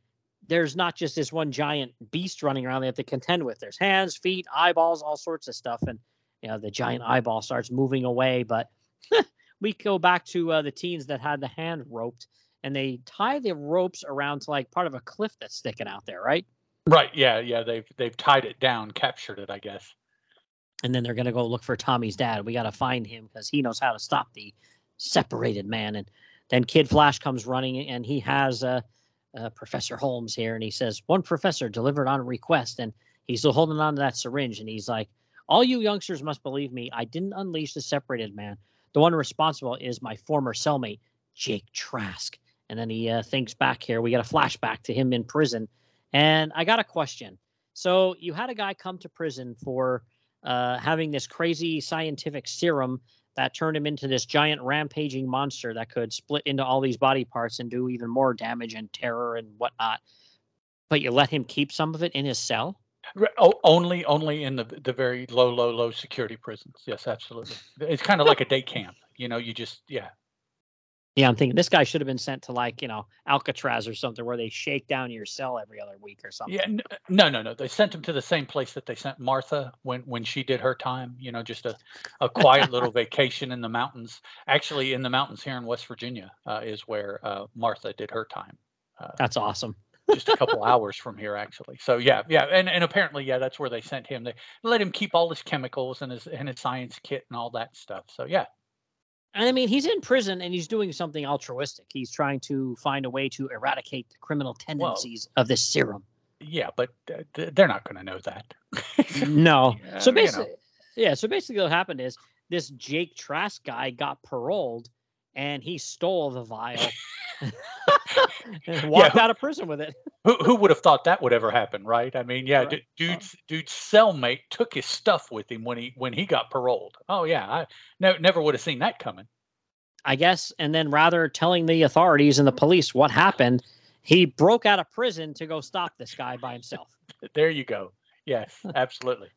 there's not just this one giant beast running around they have to contend with. There's hands, feet, eyeballs, all sorts of stuff. And, you know, the giant eyeball starts moving away. But we go back to uh, the teens that had the hand roped and they tie the ropes around to like part of a cliff that's sticking out there, right? Right. Yeah. Yeah. They've, they've tied it down, captured it, I guess. And then they're going to go look for Tommy's dad. We got to find him because he knows how to stop the separated man. And then Kid Flash comes running and he has, uh, uh, Professor Holmes here, and he says, One professor delivered on request. And he's still holding on to that syringe. And he's like, All you youngsters must believe me. I didn't unleash the separated man. The one responsible is my former cellmate, Jake Trask. And then he uh, thinks back here. We got a flashback to him in prison. And I got a question. So you had a guy come to prison for uh, having this crazy scientific serum that turned him into this giant rampaging monster that could split into all these body parts and do even more damage and terror and whatnot. But you let him keep some of it in his cell? Oh, only, only in the the very low, low, low security prisons. Yes, absolutely. It's kind of like a day camp. You know, you just yeah, yeah, I'm thinking this guy should have been sent to like you know Alcatraz or something where they shake down your cell every other week or something. Yeah, no, no, no. They sent him to the same place that they sent Martha when when she did her time. You know, just a a quiet little vacation in the mountains. Actually, in the mountains here in West Virginia uh, is where uh, Martha did her time. Uh, That's awesome. just a couple hours from here, actually. So yeah, yeah, and and apparently, yeah, that's where they sent him. They let him keep all his chemicals and his and his science kit and all that stuff. So yeah, and I mean, he's in prison and he's doing something altruistic. He's trying to find a way to eradicate the criminal tendencies well, of this serum. Yeah, but uh, they're not going to know that. no. Yeah, so basically, you know. yeah. So basically, what happened is this Jake Trask guy got paroled, and he stole the vial walked yeah, out of prison with it. who who would have thought that would ever happen, right? I mean, yeah, right. dude's dude's cellmate took his stuff with him when he when he got paroled. Oh yeah, I no, never would have seen that coming. I guess, and then rather telling the authorities and the police what happened, he broke out of prison to go stop this guy by himself. there you go. Yes, absolutely.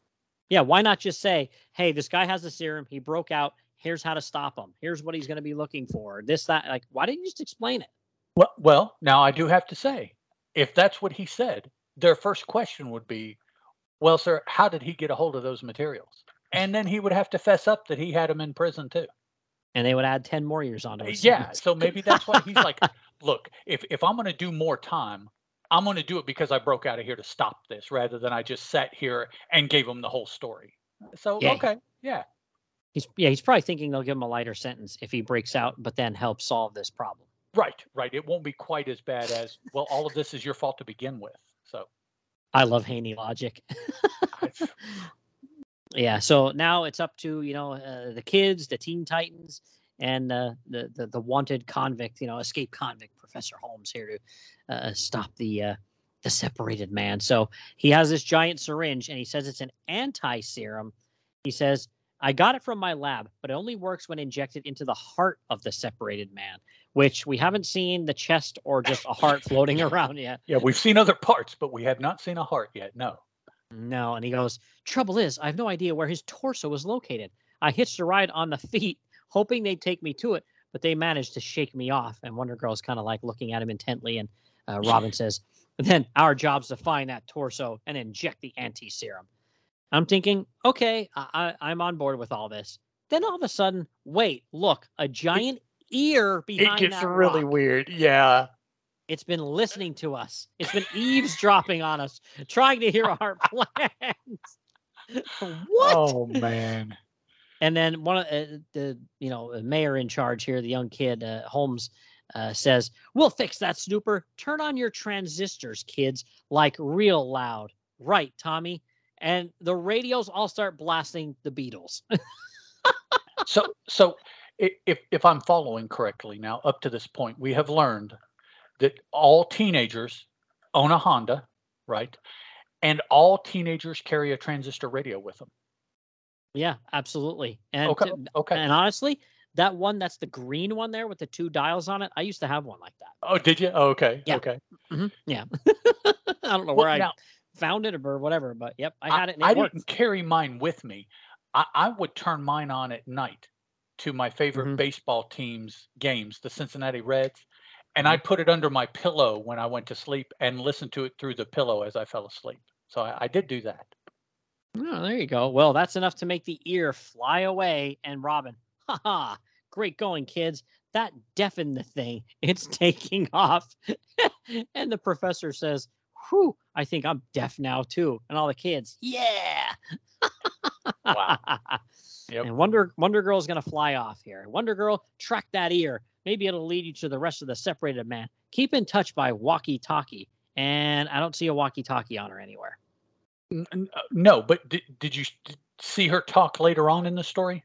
yeah, why not just say, "Hey, this guy has a serum. He broke out here's how to stop him. Here's what he's going to be looking for. This, that. Like, why didn't you just explain it? Well, well, now I do have to say, if that's what he said, their first question would be, "Well, sir, how did he get a hold of those materials?" And then he would have to fess up that he had them in prison too. And they would add ten more years onto it. Yeah, so maybe that's why he's like, "Look, if if I'm going to do more time, I'm going to do it because I broke out of here to stop this, rather than I just sat here and gave him the whole story." So yeah. okay, yeah. He's yeah, he's probably thinking they'll give him a lighter sentence if he breaks out, but then help solve this problem. Right, right. It won't be quite as bad as well. All of this is your fault to begin with. So, I love Haney logic. yeah. So now it's up to you know uh, the kids, the Teen Titans, and uh, the, the the wanted convict, you know, escape convict, Professor Holmes here to uh, stop the uh, the separated man. So he has this giant syringe, and he says it's an anti serum. He says I got it from my lab, but it only works when injected into the heart of the separated man, which we haven't seen the chest or just a heart floating around yet. Yeah, we've seen other parts, but we have not seen a heart yet. No. No. And he goes, Trouble is, I have no idea where his torso is located. I hitched a ride on the feet, hoping they'd take me to it, but they managed to shake me off. And Wonder Girl's kind of like looking at him intently. And uh, Robin says, Then our job's to find that torso and inject the anti serum. I'm thinking, okay, I, I'm on board with all this. Then all of a sudden, wait, look, a giant it, ear behind It gets really rock. weird. Yeah. It's been listening to us. It's been eavesdropping on us, trying to hear our plans. what? Oh man. And then one of uh, the you know mayor in charge here, the young kid uh, Holmes, uh, says, "We'll fix that snooper. Turn on your transistors, kids, like real loud." Right, Tommy and the radios all start blasting the Beatles. so, so if if I'm following correctly now, up to this point, we have learned that all teenagers own a Honda, right? And all teenagers carry a transistor radio with them. Yeah, absolutely. And okay, okay. And honestly, that one that's the green one there with the two dials on it, I used to have one like that. Oh, did you? Oh, okay. Yeah. Okay. Mm-hmm. Yeah. I don't know well, where I now, found it or whatever. But yep, I had it. I, it I didn't carry mine with me. I, I, would turn mine on at night to my favorite mm-hmm. baseball team's games, the Cincinnati Reds, and mm-hmm. I'd put it under my pillow when I went to sleep and listen to it through the pillow as I fell asleep. So I, I did do that. Oh, there you go. Well, that's enough to make the ear fly away. And Robin, ha ha, great going, kids. That deafened the thing. It's taking off. and the professor says, whew, I think I'm deaf now too. And all the kids, yeah. wow. Yep. And Wonder Wonder Girl's gonna fly off here. Wonder Girl, track that ear. Maybe it'll lead you to the rest of the separated man. Keep in touch by walkie-talkie. And I don't see a walkie-talkie on her anywhere. Uh, no, but did, did you see her talk later on in the story?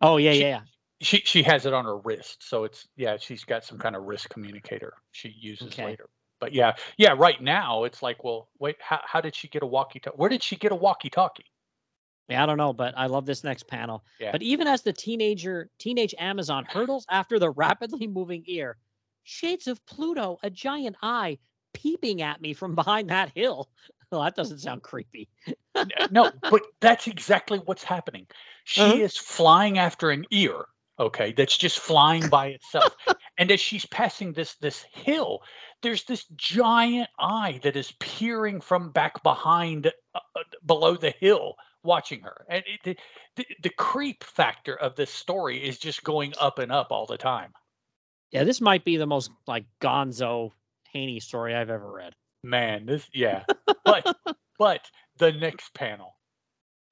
Oh yeah, she, yeah. She she has it on her wrist, so it's yeah. She's got some kind of wrist communicator she uses okay. later but yeah, yeah. Right now, it's like, well, wait, how, how did she get a walkie-talkie? Where did she get a walkie-talkie? Yeah, I don't know, but I love this next panel. Yeah. But even as the teenager, teenage Amazon hurdles after the rapidly moving ear, shades of Pluto, a giant eye, peeping at me from behind that hill. Well, that doesn't sound creepy. no, but that's exactly what's happening. She uh-huh. is flying after an ear, okay, that's just flying by itself. and as she's passing this this hill, there's this giant eye that is peering from back behind uh, uh below the hill watching her. And it, the, the creep factor of this story is just going up and up all the time. Yeah this might be the most like gonzo haney story i've ever read. Man this yeah. But but the next panel.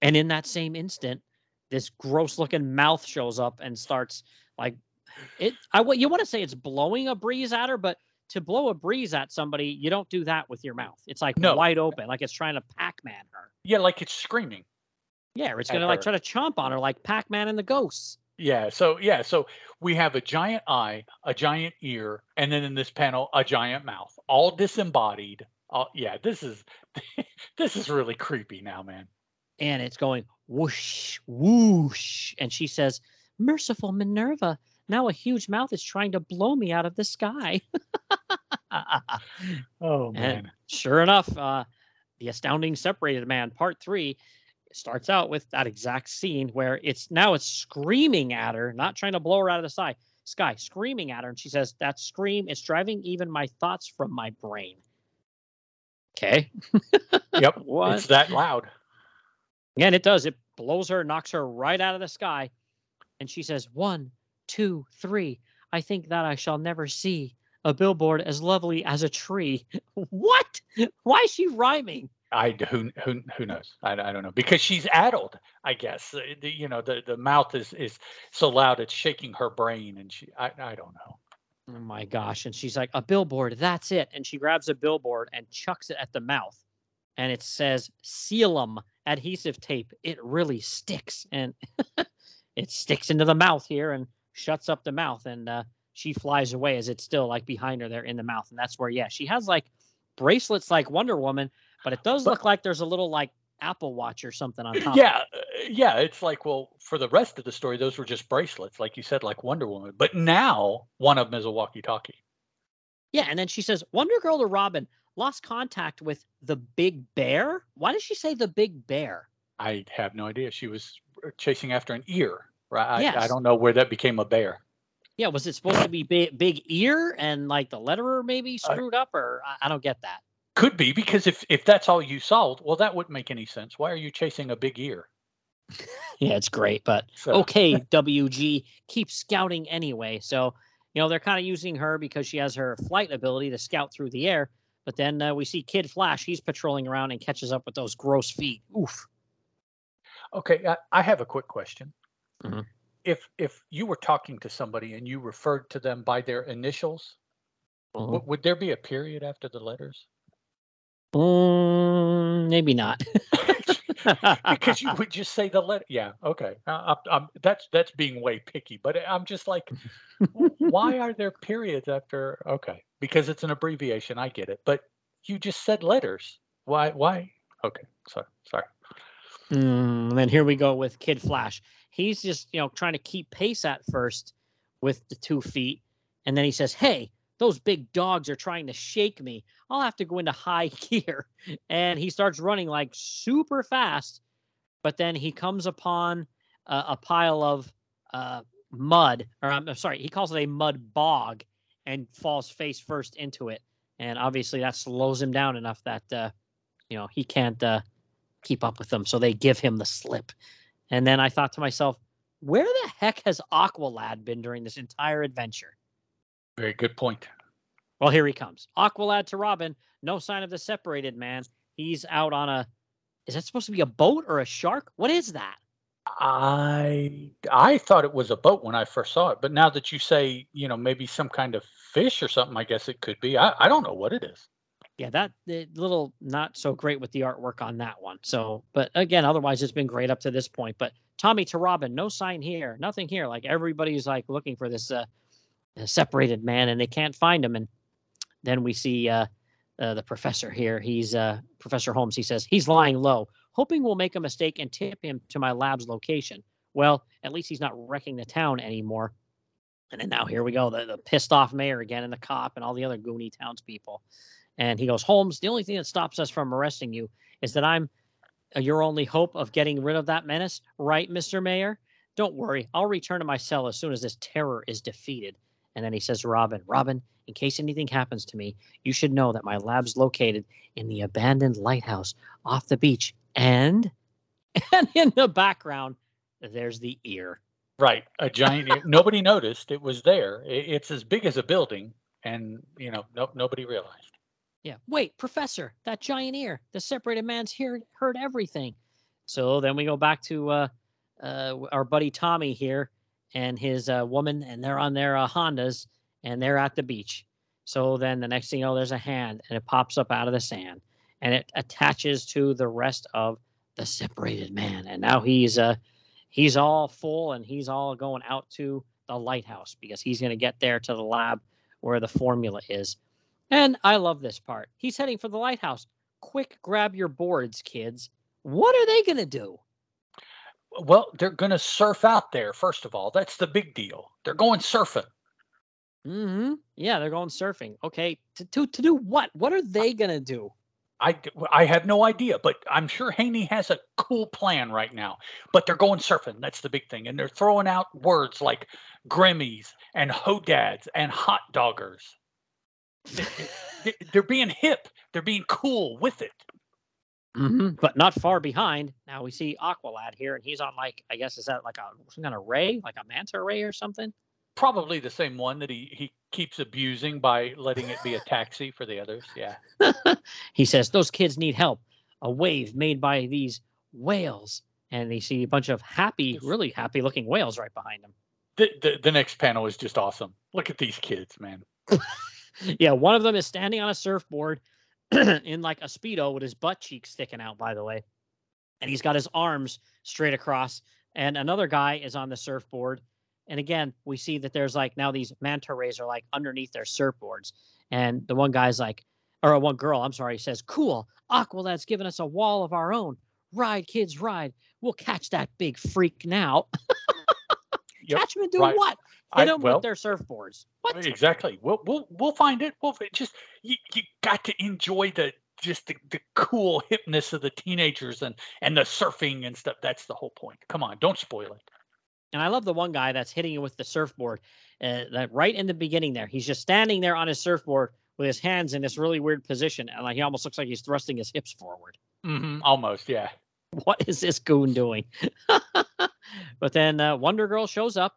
And in that same instant this gross looking mouth shows up and starts like it i you want to say it's blowing a breeze at her but to blow a breeze at somebody, you don't do that with your mouth. It's like no. wide open, like it's trying to Pac-Man her. Yeah, like it's screaming. Yeah, it's gonna like try to chomp on her, like Pac-Man and the ghosts. Yeah. So yeah. So we have a giant eye, a giant ear, and then in this panel, a giant mouth, all disembodied. Uh, yeah. This is this is really creepy now, man. And it's going whoosh, whoosh, and she says, "Merciful Minerva, now a huge mouth is trying to blow me out of the sky." oh man! And sure enough, uh, the astounding separated man, part three. starts out with that exact scene where it's now it's screaming at her, not trying to blow her out of the sky, sky, screaming at her, and she says, "That scream is driving even my thoughts from my brain." Okay. yep. what? It's that loud. And it does. It blows her, knocks her right out of the sky, and she says, "One, two, three. I think that I shall never see a billboard as lovely as a tree." what? Why is she rhyming? I who who who knows? I, I don't know because she's addled. I guess uh, the, you know the the mouth is is so loud it's shaking her brain, and she I I don't know. Oh my gosh! And she's like a billboard. That's it. And she grabs a billboard and chucks it at the mouth, and it says "Sealum adhesive tape. It really sticks, and it sticks into the mouth here and shuts up the mouth. And uh, she flies away as it's still like behind her there in the mouth. And that's where yeah she has like bracelets like Wonder Woman but it does look like there's a little like Apple Watch or something on top. Yeah, uh, yeah. It's like well, for the rest of the story, those were just bracelets, like you said, like Wonder Woman. But now one of them is a walkie-talkie. Yeah, and then she says Wonder Girl to Robin lost contact with the Big Bear. Why does she say the Big Bear? I have no idea. She was uh, chasing after an ear. Right. Yes. I, I don't know where that became a bear. Yeah, was it supposed to be big, big ear and like the letterer maybe screwed uh, up, or I, I don't get that. Could be because if if that's all you solved, well, that wouldn't make any sense. Why are you chasing a big ear? yeah, it's great, but so. okay, WG, keep scouting anyway. So you know they're kind of using her because she has her flight ability to scout through the air. But then uh, we see Kid Flash. He's patrolling around and catches up with those gross feet. Oof. Okay, I, I have a quick question. Mm-hmm. If if you were talking to somebody and you referred to them by their initials, mm-hmm. w- would there be a period after the letters? Mm, maybe not. because you would just say the letter. Yeah, okay. Uh, I'm, that's that's being way picky, but I'm just like, why are there periods after? Okay, because it's an abbreviation. I get it, but you just said letters. Why? Why? Okay, sorry, sorry. Mm, and then here we go with Kid Flash. He's just you know trying to keep pace at first with the two feet, and then he says, "Hey, those big dogs are trying to shake me. I'll have to go into high gear. And he starts running like super fast. But then he comes upon uh, a pile of uh, mud, or I'm sorry, he calls it a mud bog and falls face first into it. And obviously that slows him down enough that, uh, you know, he can't uh, keep up with them. So they give him the slip. And then I thought to myself, where the heck has Aqualad been during this entire adventure? Very good point. Well, here he comes. Aqualad to Robin. No sign of the separated man. He's out on a. Is that supposed to be a boat or a shark? What is that? I I thought it was a boat when I first saw it, but now that you say, you know, maybe some kind of fish or something, I guess it could be. I, I don't know what it is. Yeah, that little not so great with the artwork on that one. So, but again, otherwise it's been great up to this point. But Tommy to Robin, no sign here, nothing here. Like everybody's like looking for this uh, separated man and they can't find him. And then we see uh, uh, the professor here. He's uh, Professor Holmes. He says he's lying low, hoping we'll make a mistake and tip him to my lab's location. Well, at least he's not wrecking the town anymore. And then now here we go, the, the pissed off mayor again, and the cop, and all the other goony townspeople. And he goes, Holmes, the only thing that stops us from arresting you is that I'm uh, your only hope of getting rid of that menace, right, Mr. Mayor? Don't worry, I'll return to my cell as soon as this terror is defeated. And then he says Robin, Robin, in case anything happens to me, you should know that my lab's located in the abandoned lighthouse off the beach. And and in the background, there's the ear. Right, a giant ear. Nobody noticed it was there. It's as big as a building, and you know, no, nobody realized. Yeah. Wait, Professor, that giant ear. The separated man's here heard everything. So then we go back to uh, uh, our buddy Tommy here, and his uh, woman, and they're on their uh, Hondas, and they're at the beach. So then the next thing you know, there's a hand, and it pops up out of the sand, and it attaches to the rest of the separated man, and now he's uh he's all full, and he's all going out to the lighthouse because he's going to get there to the lab where the formula is. And I love this part. He's heading for the lighthouse. Quick, grab your boards, kids. What are they going to do? Well, they're going to surf out there, first of all. That's the big deal. They're going surfing. Mm-hmm. Yeah, they're going surfing. Okay. To, to, to do what? What are they going to do? I, I have no idea, but I'm sure Haney has a cool plan right now. But they're going surfing. That's the big thing. And they're throwing out words like Grimmies and Hodads and hot doggers. they're being hip. They're being cool with it. Mm-hmm. But not far behind. Now we see Aqualad here, and he's on like I guess is that like a some kind of ray, like a manta ray or something? Probably the same one that he he keeps abusing by letting it be a taxi for the others. Yeah. he says those kids need help. A wave made by these whales, and they see a bunch of happy, really happy looking whales right behind them. The, the, the next panel is just awesome. Look at these kids, man. yeah, one of them is standing on a surfboard in like a speedo with his butt cheeks sticking out. By the way, and he's got his arms straight across. And another guy is on the surfboard. And again, we see that there's like now these manta rays are like underneath their surfboards. And the one guy's like, or a one girl, I'm sorry, says, Cool, Aqualad's given us a wall of our own. Ride, kids, ride. We'll catch that big freak now. yep, catch him and do right. what? Hit them well, with their surfboards. What? Exactly. We'll we'll we'll find it. We'll just you, you got to enjoy the just the, the cool hipness of the teenagers and and the surfing and stuff. That's the whole point. Come on, don't spoil it. And I love the one guy that's hitting it with the surfboard. Uh, that right in the beginning there, he's just standing there on his surfboard with his hands in this really weird position, and like he almost looks like he's thrusting his hips forward. Mm-hmm, almost, yeah. What is this goon doing? but then uh, Wonder Girl shows up,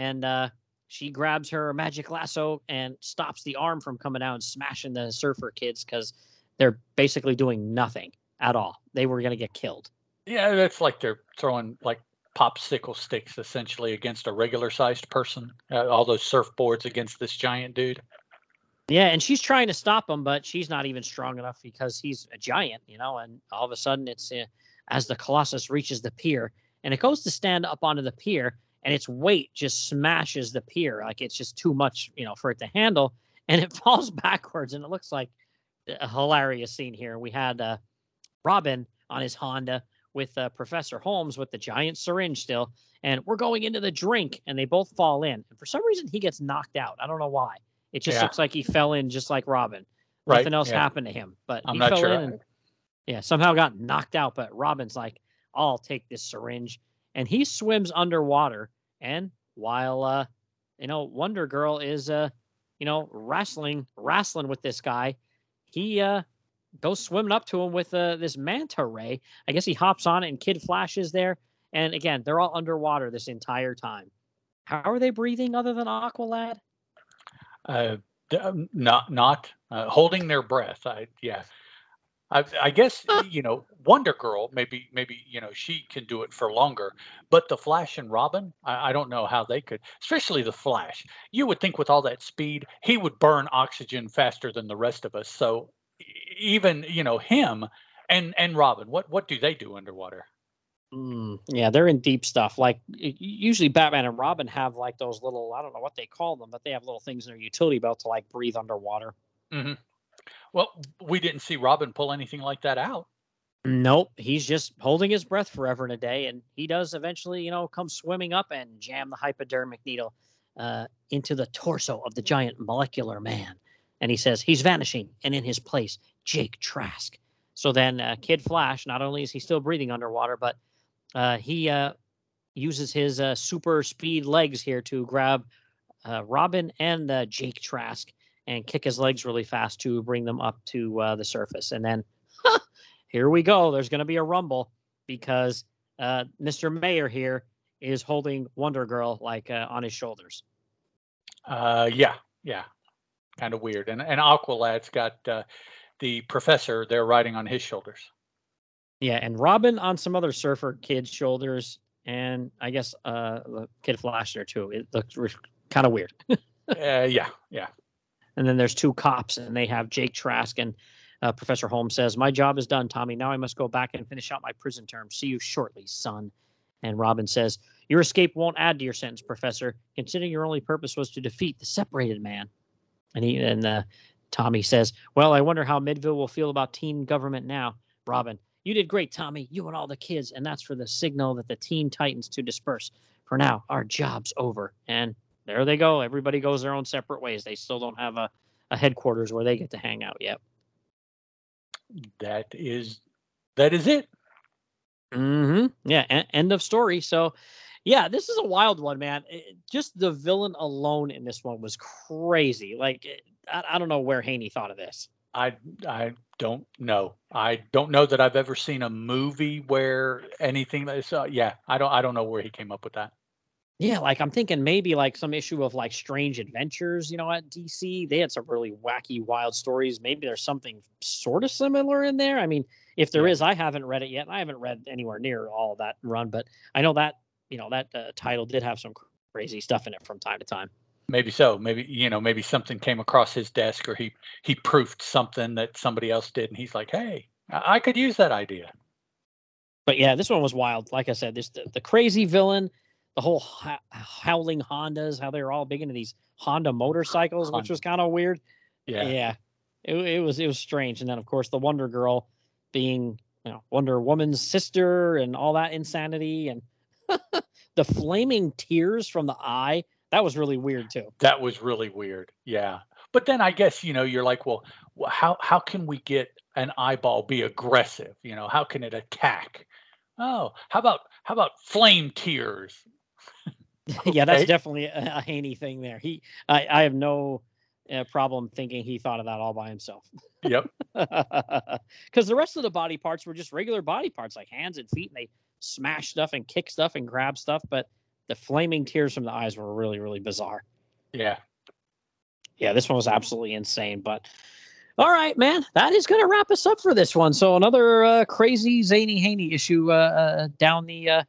and uh, she grabs her magic lasso and stops the arm from coming out and smashing the surfer kids because they're basically doing nothing at all. They were going to get killed. Yeah, it's like they're throwing like popsicle sticks essentially against a regular sized person. Uh, all those surfboards against this giant dude. Yeah, and she's trying to stop him, but she's not even strong enough because he's a giant, you know. And all of a sudden, it's uh, as the Colossus reaches the pier, and it goes to stand up onto the pier, and its weight just smashes the pier, like it's just too much, you know, for it to handle, and it falls backwards, and it looks like a hilarious scene here. We had uh, Robin on his Honda with uh, Professor Holmes with the giant syringe still, and we're going into the drink, and they both fall in. And for some reason, he gets knocked out. I don't know why. It just yeah. looks like he fell in just like Robin. Right. Nothing else yeah. happened to him, but I'm he fell sure. in and yeah, somehow got knocked out. But Robin's like, I'll take this syringe, and he swims underwater. And while uh, you know, Wonder Girl is uh, you know, wrestling wrestling with this guy, he uh goes swimming up to him with uh, this manta ray. I guess he hops on it, and Kid Flash is there. And again, they're all underwater this entire time. How are they breathing other than Aqualad? Uh, um, not not uh, holding their breath. I yeah. I, I guess you know Wonder Girl. Maybe maybe you know she can do it for longer, but the Flash and Robin, I, I don't know how they could. Especially the Flash. You would think with all that speed, he would burn oxygen faster than the rest of us. So even you know him and and Robin. What what do they do underwater? Mm, yeah, they're in deep stuff. Like usually, Batman and Robin have like those little I don't know what they call them, but they have little things in their utility belt to like breathe underwater. Mm-hmm. Well, we didn't see Robin pull anything like that out. Nope, he's just holding his breath forever and a day, and he does eventually, you know, come swimming up and jam the hypodermic needle uh, into the torso of the giant molecular man. And he says he's vanishing, and in his place, Jake Trask. So then, uh, Kid Flash, not only is he still breathing underwater, but uh, he uh, uses his uh, super speed legs here to grab uh, Robin and Jake Trask and kick his legs really fast to bring them up to uh, the surface. And then, here we go. There's going to be a rumble because uh, Mr. Mayor here is holding Wonder Girl like uh, on his shoulders. yeah, yeah, kind of weird. And and Aqualad's got the professor there riding on his shoulders. Yeah, and Robin on some other surfer kid's shoulders, and I guess uh, the Kid Flash there too. It looks kind of weird. uh, yeah, yeah. And then there's two cops, and they have Jake Trask and uh, Professor Holmes says, "My job is done, Tommy. Now I must go back and finish out my prison term. See you shortly, son." And Robin says, "Your escape won't add to your sentence, Professor, considering your only purpose was to defeat the separated man." And he and uh, Tommy says, Well, I wonder how Midville will feel about teen government now. Robin, you did great, Tommy, you and all the kids, and that's for the signal that the teen titans to disperse. For now, our job's over. And there they go. Everybody goes their own separate ways. They still don't have a, a headquarters where they get to hang out yet. that is that is it. Mm-hmm. Yeah. A- end of story. So, yeah, this is a wild one, man. It, just the villain alone in this one was crazy. Like, I, I don't know where Haney thought of this. I I don't know. I don't know that I've ever seen a movie where anything yeah. I don't I don't know where he came up with that. Yeah, like I'm thinking maybe like some issue of like strange adventures, you know, at DC. They had some really wacky, wild stories. Maybe there's something sort of similar in there. I mean, if there yeah. is, I haven't read it yet. I haven't read anywhere near all that run, but I know that you know that uh, title did have some crazy stuff in it from time to time. Maybe so. Maybe you know, maybe something came across his desk, or he he proofed something that somebody else did, and he's like, "Hey, I, I could use that idea." But yeah, this one was wild. Like I said, this the, the crazy villain the whole howling Hondas, how they were all big into these Honda motorcycles, Honda. which was kind of weird. Yeah, yeah, it, it was it was strange. And then of course the Wonder Girl being you know Wonder Woman's sister and all that insanity and the flaming tears from the eye. That was really weird too. That was really weird. Yeah. But then I guess you know you're like, well, how how can we get an eyeball be aggressive? You know, how can it attack? Oh, how about how about flame tears? yeah, that's definitely a, a Haney thing there. He, I, I have no uh, problem thinking he thought of that all by himself. Yep. Because the rest of the body parts were just regular body parts, like hands and feet, and they smash stuff and kick stuff and grab stuff. But the flaming tears from the eyes were really, really bizarre. Yeah. Yeah, this one was absolutely insane. But all right, man, that is going to wrap us up for this one. So another uh, crazy zany Haney issue uh, uh, down the uh,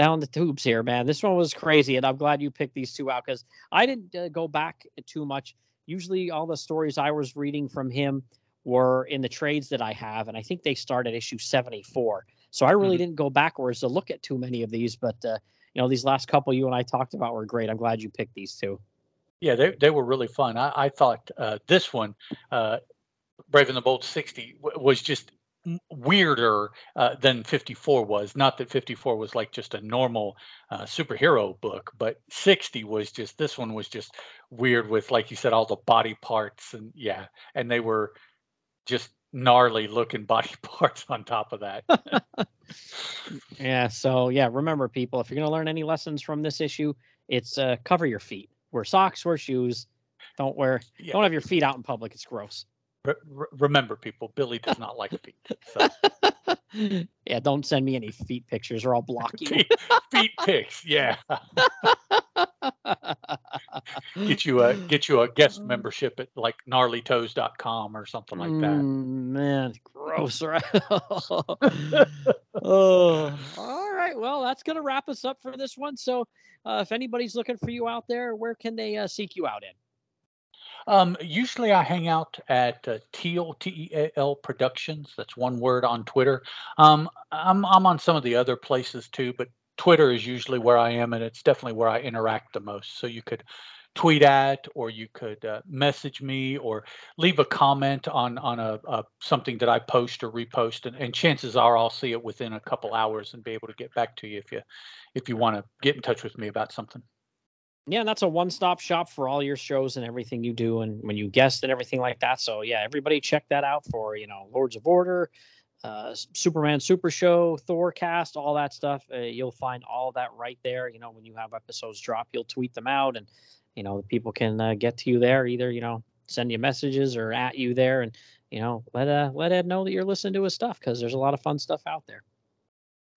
down the tubes here, man. This one was crazy, and I'm glad you picked these two out because I didn't uh, go back too much. Usually, all the stories I was reading from him were in the trades that I have, and I think they start at issue 74. So I really mm-hmm. didn't go backwards to look at too many of these, but uh, you know, these last couple you and I talked about were great. I'm glad you picked these two. Yeah, they they were really fun. I, I thought uh, this one, uh, Brave and the Bold 60, w- was just weirder uh, than 54 was. Not that 54 was like just a normal uh, superhero book, but 60 was just this one was just weird with, like you said, all the body parts and yeah, and they were just gnarly looking body parts on top of that. yeah. So yeah, remember people, if you're gonna learn any lessons from this issue, it's uh, cover your feet. Wear socks, wear shoes. Don't wear. Yeah. Don't have your feet out in public. It's gross. Re- remember, people, Billy does not like feet. So. yeah, don't send me any feet pictures or I'll block you. feet, feet pics, yeah. get you a get you a guest membership at like gnarlytoes.com or something like that. Mm, man, gross, right? oh, all right. Well, that's gonna wrap us up for this one. So, uh, if anybody's looking for you out there, where can they uh, seek you out in? Um, usually I hang out at uh, Teal T E A L Productions. That's one word on Twitter. Um, I'm I'm on some of the other places too, but Twitter is usually where I am, and it's definitely where I interact the most. So you could tweet at, or you could uh, message me, or leave a comment on on a, a something that I post or repost, and, and chances are I'll see it within a couple hours and be able to get back to you if you if you want to get in touch with me about something yeah, that's a one-stop shop for all your shows and everything you do, and when you guest and everything like that. So yeah, everybody check that out for you know Lords of Order, uh, Superman Super Show, Thor Cast, all that stuff. Uh, you'll find all that right there. You know when you have episodes drop, you'll tweet them out, and you know people can uh, get to you there. Either you know send you messages or at you there, and you know let uh let Ed know that you're listening to his stuff because there's a lot of fun stuff out there.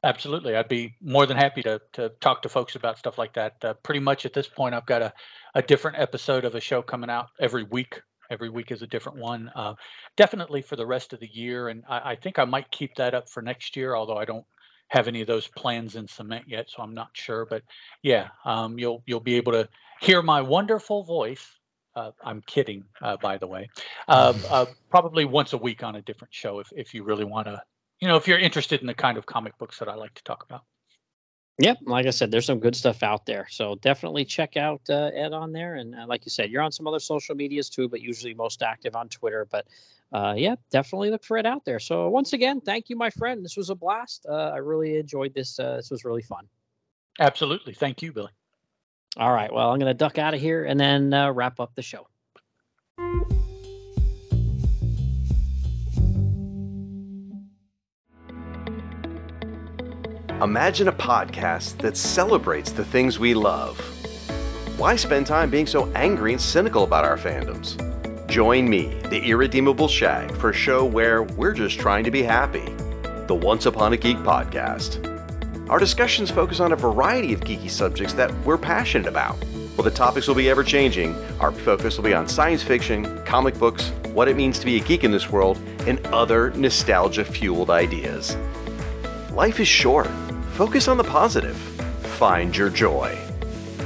Absolutely. I'd be more than happy to, to talk to folks about stuff like that. Uh, pretty much at this point, I've got a, a different episode of a show coming out every week. Every week is a different one. Uh, definitely for the rest of the year. And I, I, think I might keep that up for next year, although I don't have any of those plans in cement yet. So I'm not sure. But yeah, um, you'll you'll be able to hear my wonderful voice. Uh, I'm kidding, uh, by the way. Uh, uh, probably once a week on a different show if, if you really want to you know, if you're interested in the kind of comic books that I like to talk about. Yep, like I said, there's some good stuff out there. So definitely check out uh, Ed on there. And uh, like you said, you're on some other social medias too, but usually most active on Twitter. But uh, yeah, definitely look for it out there. So once again, thank you, my friend. This was a blast. Uh, I really enjoyed this. Uh, this was really fun. Absolutely. Thank you, Billy. All right. Well, I'm going to duck out of here and then uh, wrap up the show. Imagine a podcast that celebrates the things we love. Why spend time being so angry and cynical about our fandoms? Join me, the irredeemable Shag, for a show where we're just trying to be happy. The Once Upon a Geek podcast. Our discussions focus on a variety of geeky subjects that we're passionate about. While the topics will be ever changing, our focus will be on science fiction, comic books, what it means to be a geek in this world, and other nostalgia fueled ideas. Life is short. Focus on the positive. Find your joy.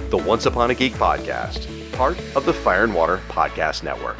The Once Upon a Geek podcast, part of the Fire and Water Podcast Network.